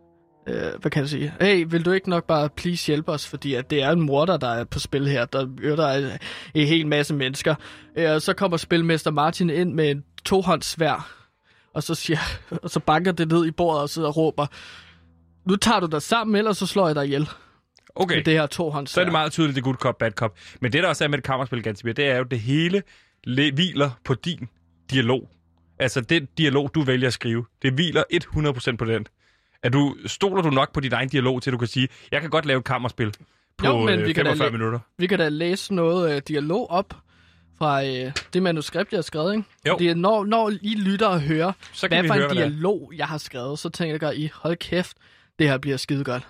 Uh, hvad kan jeg sige? Hey, vil du ikke nok bare please hjælpe os? Fordi at det er en morder, der er på spil her. Der myrder en, en hel masse mennesker. Og så kommer spilmester Martin ind med en tohåndssvær. Og så, siger, og så banker det ned i bordet og sidder og råber, nu tager du dig sammen, ellers så slår jeg dig ihjel. Okay. Med det her tohåndssvær. Så er det meget tydeligt, det er good cop, bad cop. Men det, der også er med et kammerspil, Gansomir, det er jo, det hele le- hviler på din dialog. Altså, den dialog, du vælger at skrive, det hviler 100% på den. At du, stoler du nok på din egen dialog, til du kan sige, jeg kan godt lave et kammerspil på Jo, men øh, vi kan da 45 læ- minutter. Vi kan da læse noget øh, dialog op fra øh, det manuskript, jeg har skrevet, ikke? Jo. Fordi når, når I lytter og hører, Så kan hvad for høre, en er. dialog, jeg har skrevet, så tænker I, hold kæft, det her bliver skide godt.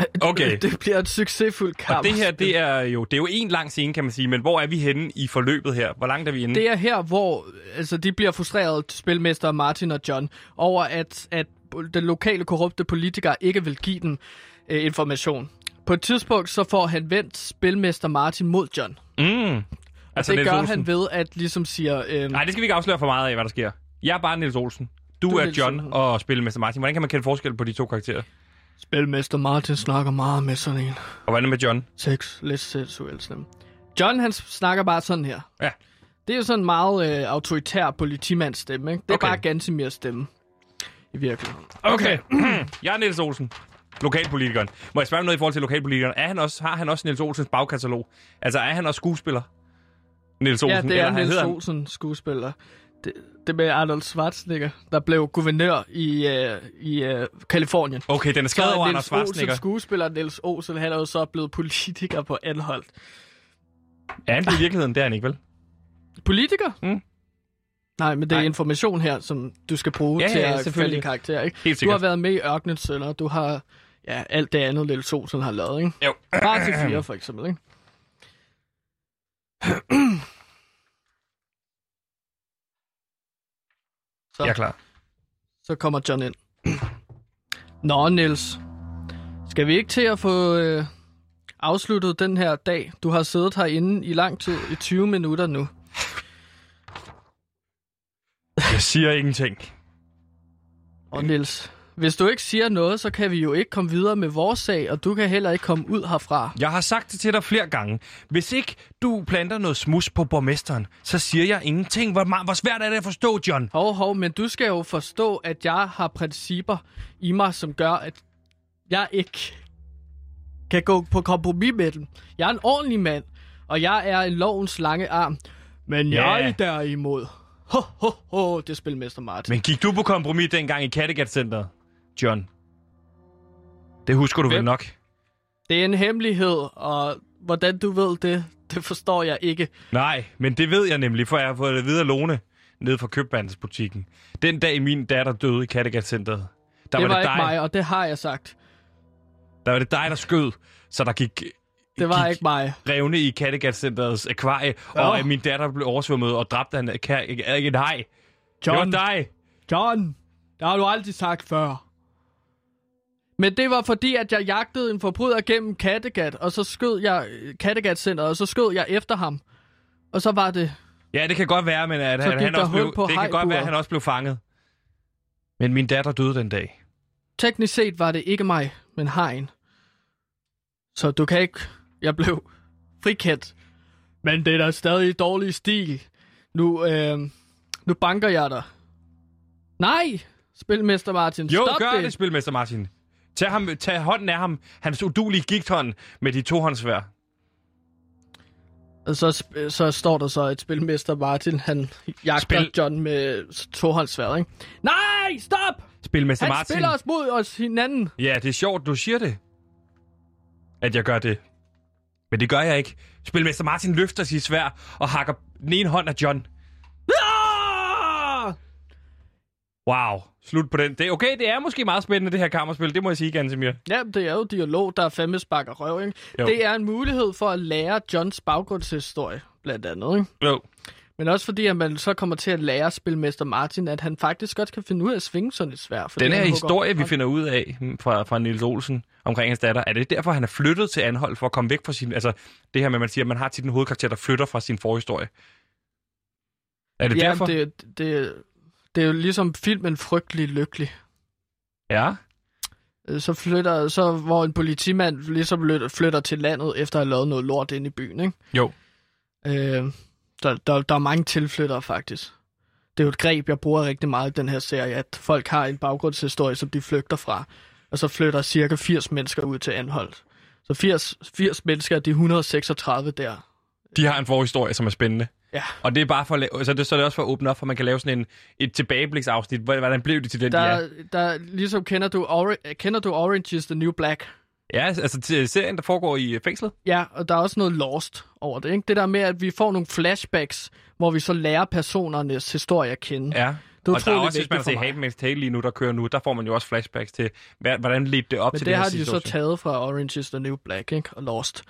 Okay. det bliver et succesfuldt kamp. Og det her, det er jo, det er jo en lang scene, kan man sige, men hvor er vi henne i forløbet her? Hvor langt er vi inde? Det er her, hvor altså, de bliver frustreret, spilmester Martin og John, over at, at den lokale korrupte politiker ikke vil give dem øh, information. På et tidspunkt så får han vendt spilmester Martin mod John. Mm. Altså, Altså, det Niels gør Olsen. han ved at ligesom siger... Øh, Nej, det skal vi ikke afsløre for meget af, hvad der sker. Jeg er bare Niels Olsen. Du, Du er John Olsen. og Spillemester Martin. Hvordan kan man kende forskel på de to karakterer? Spilmester Martin snakker meget med sådan en Og hvordan med John? sex, lidt seksuel stemme. John, han snakker bare sådan her. Ja. Det er jo sådan en meget øh, autoritær politimandsstemme, ikke? Det er Okay. bare Gansimirs stemme. I virkeligheden. Okay. jeg er Niels Olsen. Lokalpolitikeren. Må jeg spørge om noget i forhold til lokalpolitikeren? Er han også, har han også Niels Olsens bagkatalog? Altså, er han også skuespiller? Niels Olsen? Ja, det eller er han Niels han- Olsen, skuespiller. Det, det med Arnold Schwarzenegger, der blev guvernør i, øh, i øh, Kalifornien. Okay, den er skrevet er over Niels Schwarzenegger. Olsen, skuespiller Niels Olsen, han er jo så blevet politiker på Anholdt. Er han i virkeligheden? Det er han ikke, vel? Politiker? Mm. Nej, men det er Nej. information her, som du skal bruge Ja, til ja, at falde i karakter, ikke? Helt Du har været med i Ørkenens Sønder, du har ja, alt det andet, Niels Olsen har lavet, ikke? Jo. Bare til fire, for eksempel, ikke? Så, Jeg er klar. så kommer John ind. Nå, Niels. Skal vi ikke til at få øh, afsluttet den her dag? Du har siddet herinde i lang tid, i 20 minutter nu. Jeg siger ingenting. Og Niels, hvis du ikke siger noget, så kan vi jo ikke komme videre med vores sag, og du kan heller ikke komme ud herfra. Jeg har sagt det til dig flere gange. Hvis ikke du planter noget smus på borgmesteren, så siger jeg ingenting. Hvor, meget- hvor svært er det at forstå, John? Hov, hov, men du skal jo forstå, at jeg har principper i mig, som gør, at jeg ikke kan gå på kompromis med dem. Jeg er en ordentlig mand, og jeg er en lovens lange arm. Men Ja. jeg derimod... Ho, ho, ho, det er spilmester Martin. Men gik du på kompromis dengang i Kattegat-centeret, John? Det husker du vel Hvem? nok? Det er en hemmelighed, og hvordan du ved det, det forstår jeg ikke. Nej, men det ved jeg nemlig, for jeg har fået det videre Lone nede fra købmandsbutikken. Den dag min datter døde i Kattegat-centeret, der det var, var det ikke dig, mig, og det har jeg sagt. der var det dig, der skød, så der gik Det var ikke mig. revne i Kattegat-centerets akvarie, Nå. og min datter blev oversvømmet og dræbt af en ka- ikke en haj. Det var John, dig. John, det har du aldrig sagt før. Men det var fordi, at jeg jagtede en forbryder gennem Kattegat, og så skød jeg Kattegat-centeret, og så skød jeg efter ham. Og så var det... Ja, det kan godt være, men at han, han også blev, på det kan godt være, at han også blev fanget. Men min datter døde den dag. Teknisk set var det ikke mig, men hegn. Så du kan ikke... Jeg blev frikendt. Men det er da stadig dårlig stil. Nu, øh, nu banker jeg dig. Nej, spilmester Martin, Jo, stop gør det. det, spilmester Martin. Tag, ham, tag hånden af ham, hans udulige gigthånd med de to håndsvær. Og så, så står der så, at spilmester Martin, han jagter Spil-. John med tohåndssværd, ikke? Nej, stop! Spilmester Han Martin. spiller os mod os hinanden. Ja, det er sjovt, du siger det. At jeg gør det. Men det gør jeg ikke. Spilmester Martin løfter sit svær og hakker den ene hånd af John. Ah! Wow, slut på den. Det, okay, det er måske meget spændende, det her kammerspil. Det må jeg sige, Gansimir. Ja, det er jo dialog, der er fandme sparker røv, ikke? Jo. Det er en mulighed for at lære Johns baggrundshistorie, blandt andet, ikke? Jo. Men også fordi, at man så kommer til at lære spilmester Martin, at han faktisk godt kan finde ud af at svinge sådan et svær. fordi Den her historie, vi finder ud af hmm, fra, fra Nils Olsen omkring hans datter, er det derfor, han er flyttet til Anhold for at komme væk fra sin... Altså, det her med, at man siger, at man har tit en hovedkarakter, der flytter fra sin forhistorie. Er det ja, derfor? Det, det, det er jo ligesom filmen Frygtelig Lykkelig. Ja. Øh, Så flytter, så hvor en politimand ligesom flytter, til landet, efter at have lavet noget lort inde i byen, ikke? Jo. Øh, der, der, der er mange tilflyttere, faktisk. Det er jo et greb, jeg bruger rigtig meget i den her serie, at folk har en baggrundshistorie, som de flygter fra. Og så flytter cirka 80 mennesker ud til Anholdt. Så 80, 80 mennesker af de 136 der. De har en forhistorie, som er spændende. Ja. Og det er bare for at lave, så, det, så er det også for at åbne op, for man kan lave sådan en, et tilbagebliksafsnit. Hvor- Hvordan blev det til den, de Der, er? der ligesom kender du, Ori- kender du Orange is the New Black? Ja, altså til serien, der foregår i øh, fængslet. Ja, og der er også noget lost over det. Ikke? Det der med, at vi får nogle flashbacks, hvor vi så lærer personernes historie at kende. Ja. Det er og der er også, hvis man ser. Handmaid's Tale lige nu, der kører nu, der får man jo også flashbacks til, hvordan ledte det op Men til det, det her har de jo så taget fra Orange is the New Black, ikke? Og Lost.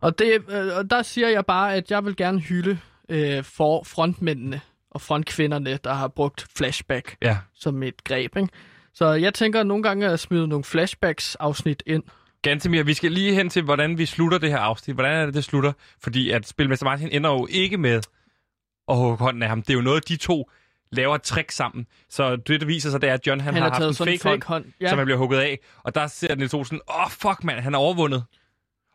Og, det, øh, og der siger jeg bare, at jeg vil gerne hylde øh, for frontmændene og frontkvinderne, der har brugt flashback Ja. som et greb. Ikke? Så jeg tænker nogle gange at smide nogle flashbacks-afsnit ind. Gantemir, vi skal lige hen til, hvordan vi slutter det her afsnit. Hvordan er det, det slutter? Fordi at Spilmester Martin ender jo ikke med at hugge hånden af ham. Det er jo noget, de to laver et trick sammen. Så det, der viser sig, det er, at John han, Han har har haft en fake, fake hånd, hånd. Ja. som han bliver hugget af. Og der ser Niels Olsen, åh oh, fuck mand, han er overvundet.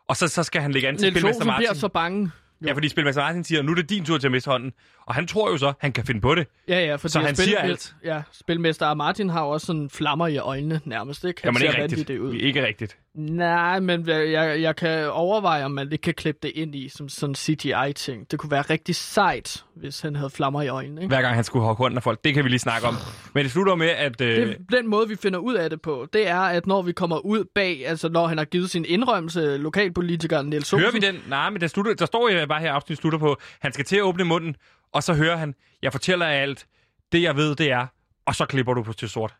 Og så, så skal han lægge an til Niels Spilmester Martin. bliver så bange, Ja, fordi Spilmester Martin siger, nu er det din tur til at miste hånden. Og han tror jo så, han kan finde på det. Ja, ja, fordi Så han spil- siger alt. Ja, spilmester Martin har jo også sådan flammer i øjnene nærmest, ikke? Han Jamen ser ikke rigtigt. vanvittig ud. Ikke rigtigt. Nej, men jeg, jeg, jeg kan overveje, om man ikke kan klippe det ind i som sådan CGI-ting. Det kunne være rigtig sejt, hvis han havde flammer i øjnene, ikke? Hver gang han skulle have hånden af folk. Det kan vi lige snakke om. Men det slutter med, at... Øh, Det, den måde, vi finder ud af det på, det er, at når vi kommer ud bag, altså når han har givet sin indrømmelse, lokalpolitikeren Niels Hører vi den? Nej, men der, slutter, der står jo bare her, afsnit slutter på, han skal til at åbne munden, og så hører han, jeg fortæller alt. Det jeg ved, det er, og så klipper du på til sort.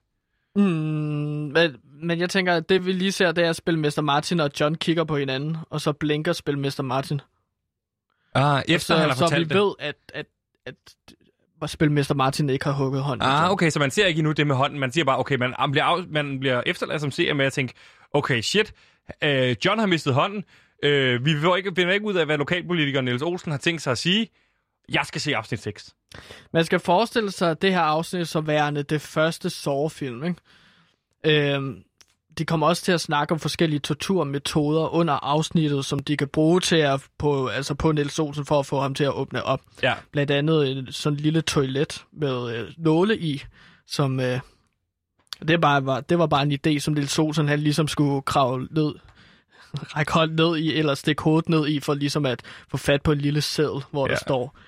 Mm, men, men jeg tænker, at det vi lige ser, det er, at Spilmester Martin og John kigger på hinanden, og så blinker Spilmester Martin. Ah, efter så, han har så vi fortalt det. ved, at, at, at, at Spilmester Martin ikke har hugget hånden. Ah, okay, så man ser ikke endnu det med hånden. Man siger bare, okay, man, man bliver, af, man bliver efterladt som seer med at tænke, okay, shit, øh, John har mistet hånden. Øh, vi får ikke, finder ikke ud af, hvad lokalpolitikeren Niels Olsen har tænkt sig at sige. Jeg skal se afsnit 6. Man skal forestille sig det her afsnit som værende det første Saw-film, ikke? Øhm, de kommer også til at snakke om forskellige torturmetoder under afsnittet, som de kan bruge til at på, altså på Niels Olsen for at få ham til at åbne op. Ja. Blandt andet en sådan lille toilet med øh, nåle i, som... Øh, det, bare var, det var bare en idé, som Niels Olsen han ligesom skulle kravle ned, række hånden ned i, eller stikke hovedet ned i, for ligesom at få fat på en lille seddel, hvor. Ja. der står...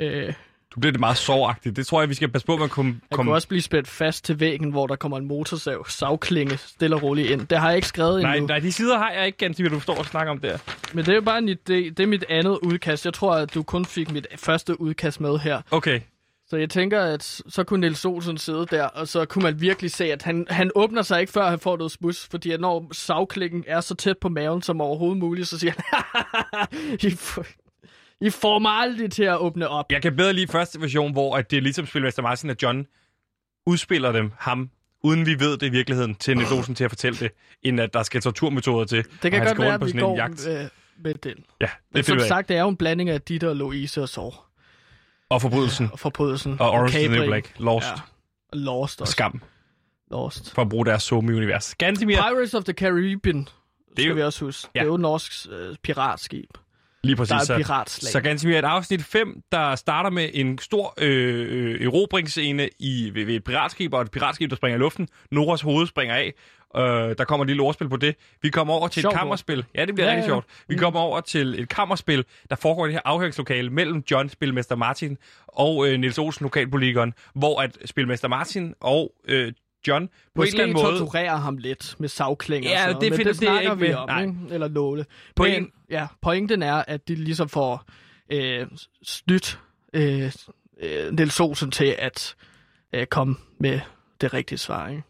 Øh, Du bliver det meget såragtigt. Det tror jeg, vi skal passe på med at komme... han Kom... kunne også blive spændt fast til væggen, hvor der kommer en motorsav, savklinge, stille og roligt ind. Det har jeg ikke skrevet Nej, endnu. nej, de sider har jeg ikke, ganske, hvad du står og snakker om der. Men det er jo bare en idé. Det er mit andet udkast. Jeg tror, at du kun fik mit første udkast med her. Okay. Så jeg tænker, at så kunne Niels Olsen sidde der, og så kunne man virkelig se, at han, han åbner sig ikke, før han får noget smus. Fordi at når savklingen er så tæt på maven som overhovedet muligt, så siger han, I, I får mig aldrig til at åbne op. Jeg kan bedre lide første version, hvor at det er ligesom Spilmester Martin og John udspiller dem, ham, uden vi ved det i virkeligheden, til Olsen til at fortælle det, end at der skal torturmetoder til. Det og kan godt være, på sådan en går jagt. øh, med den. Ja, Men det som finder jeg. sagt, det er jo en blanding af Ditte og Louise og Sår. Og forbrydelsen. Og forbrydelsen. Og Orange is the New. Black. Lost. Ja. Og Lost også. Skam. Lost. For at bruge deres somi-univers. Gansimir, Pirates of the Caribbean, det skal jo- vi også huske. Ja. Det er jo norsk øh, piratskib. Lige præcis. Der er så- et piratslag. Så Gansimir, et afsnit 5, der starter med en stor øh, øh, erobringsscene i, ved, ved et piratskib, og et piratskib, der springer i luften. Noras hoved springer af. Øh, der kommer et lille ordspil på det. Vi kommer over til Sjovt et kammerspil. Ja, det bliver Ja, rigtig ja. sjovt. Vi kommer over til et kammerspil, der foregår i det her afhøringslokale mellem John, spilmester Martin, og øh, Niels Olsen, lokalpolitikeren, hvor at spilmester Martin og øh, John på Måske en eller anden måde... torturerer ham lidt med savklinger Ja, og sådan noget, det men det det er snakker ikke vi med. om, Nej. ikke? Eller nåle. På men, en- ja, pointen er, at de ligesom får øh, snydt øh, øh, Niels Olsen til at øh, komme med det rigtige svar, ikke?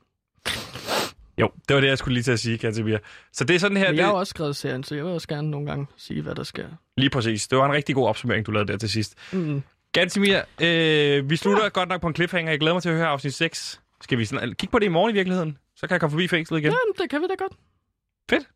Jo, det var det, jeg skulle lige til at sige, Gansimir. Så det er sådan her... Men det... jeg har også skrevet serien, så jeg vil også gerne nogle gange sige, hvad der sker. Lige præcis. Det var en rigtig god opsummering, du lavede der til sidst. Mm. Gansimir, øh, vi slutter godt nok på en cliffhanger. Jeg glæder mig til at høre afsnit 6. Skal vi sådan, kigge på det i morgen i virkeligheden? Så kan jeg komme forbi fængslet igen. Jamen, det kan vi da godt. Fedt.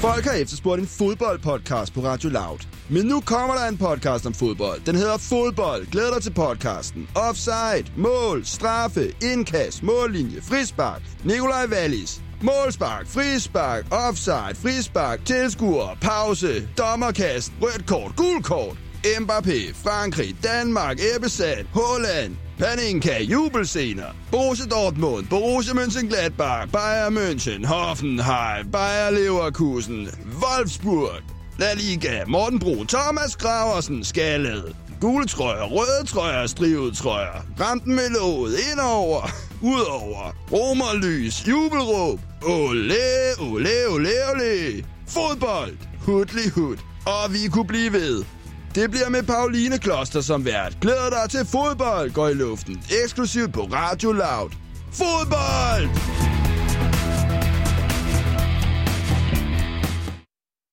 Folk har efterspurgt en fodboldpodcast på Radio Loud. Men nu kommer der en podcast om fodbold. Den hedder Fodbold. Glæd dig til podcasten. Offside, mål, straffe, indkast, mållinje, frispark. Nikolaj Wallis. Målspark, frispark, offside, frispark, tilskuer, pause, dommerkast, rødt kort, gul kort. Mbappé, Frankrig, Danmark, Ebbesat, Holland, Paninka, jubelscener. Borussia Dortmund, Borussia Mönchengladbach, Bayern München, Hoffenheim, Bayer Leverkusen, Wolfsburg. La Liga, Morten Bro, Thomas Graversen, Skallet. Gule trøjer, røde trøjer, strivet trøjer. Ramten med låget, indover, udover. Romerlys, jubelråb. Ole, ole, ole, ole. Fodbold, hudlig hud. Og vi kunne blive ved. Det bliver med Pauline Kloster som vært. Glæder dig til fodbold går i luften. Eksklusivt på Radio Loud. Fodbold!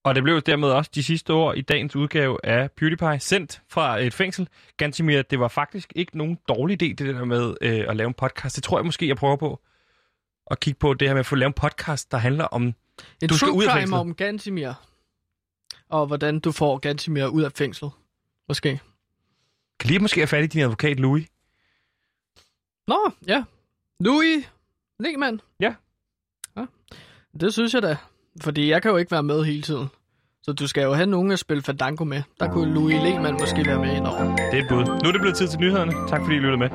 Og det blev dermed også de sidste ord i dagens udgave af PewDiePie, sendt fra et fængsel. Gansimir, det var faktisk ikke nogen dårlig idé, det der med øh, at lave en podcast. Det tror jeg måske, jeg prøver på at kigge på det her med at få lavet en podcast, der handler om... En Du skal ud af true crime om Gantimir. Og hvordan du får Gantimir ud af fængslet. Måske. Kan lige måske have fat i din advokat, Louis? Nå, ja. Louis Lehmann. Ja. ja. Det synes jeg da. Fordi jeg kan jo ikke være med hele tiden. Så du skal jo have nogen at spille Fandango med. Der kunne Louis Lehmann måske være med indover. Det er et bud. Nu er det blevet tid til nyhederne. Tak fordi I lyttede med.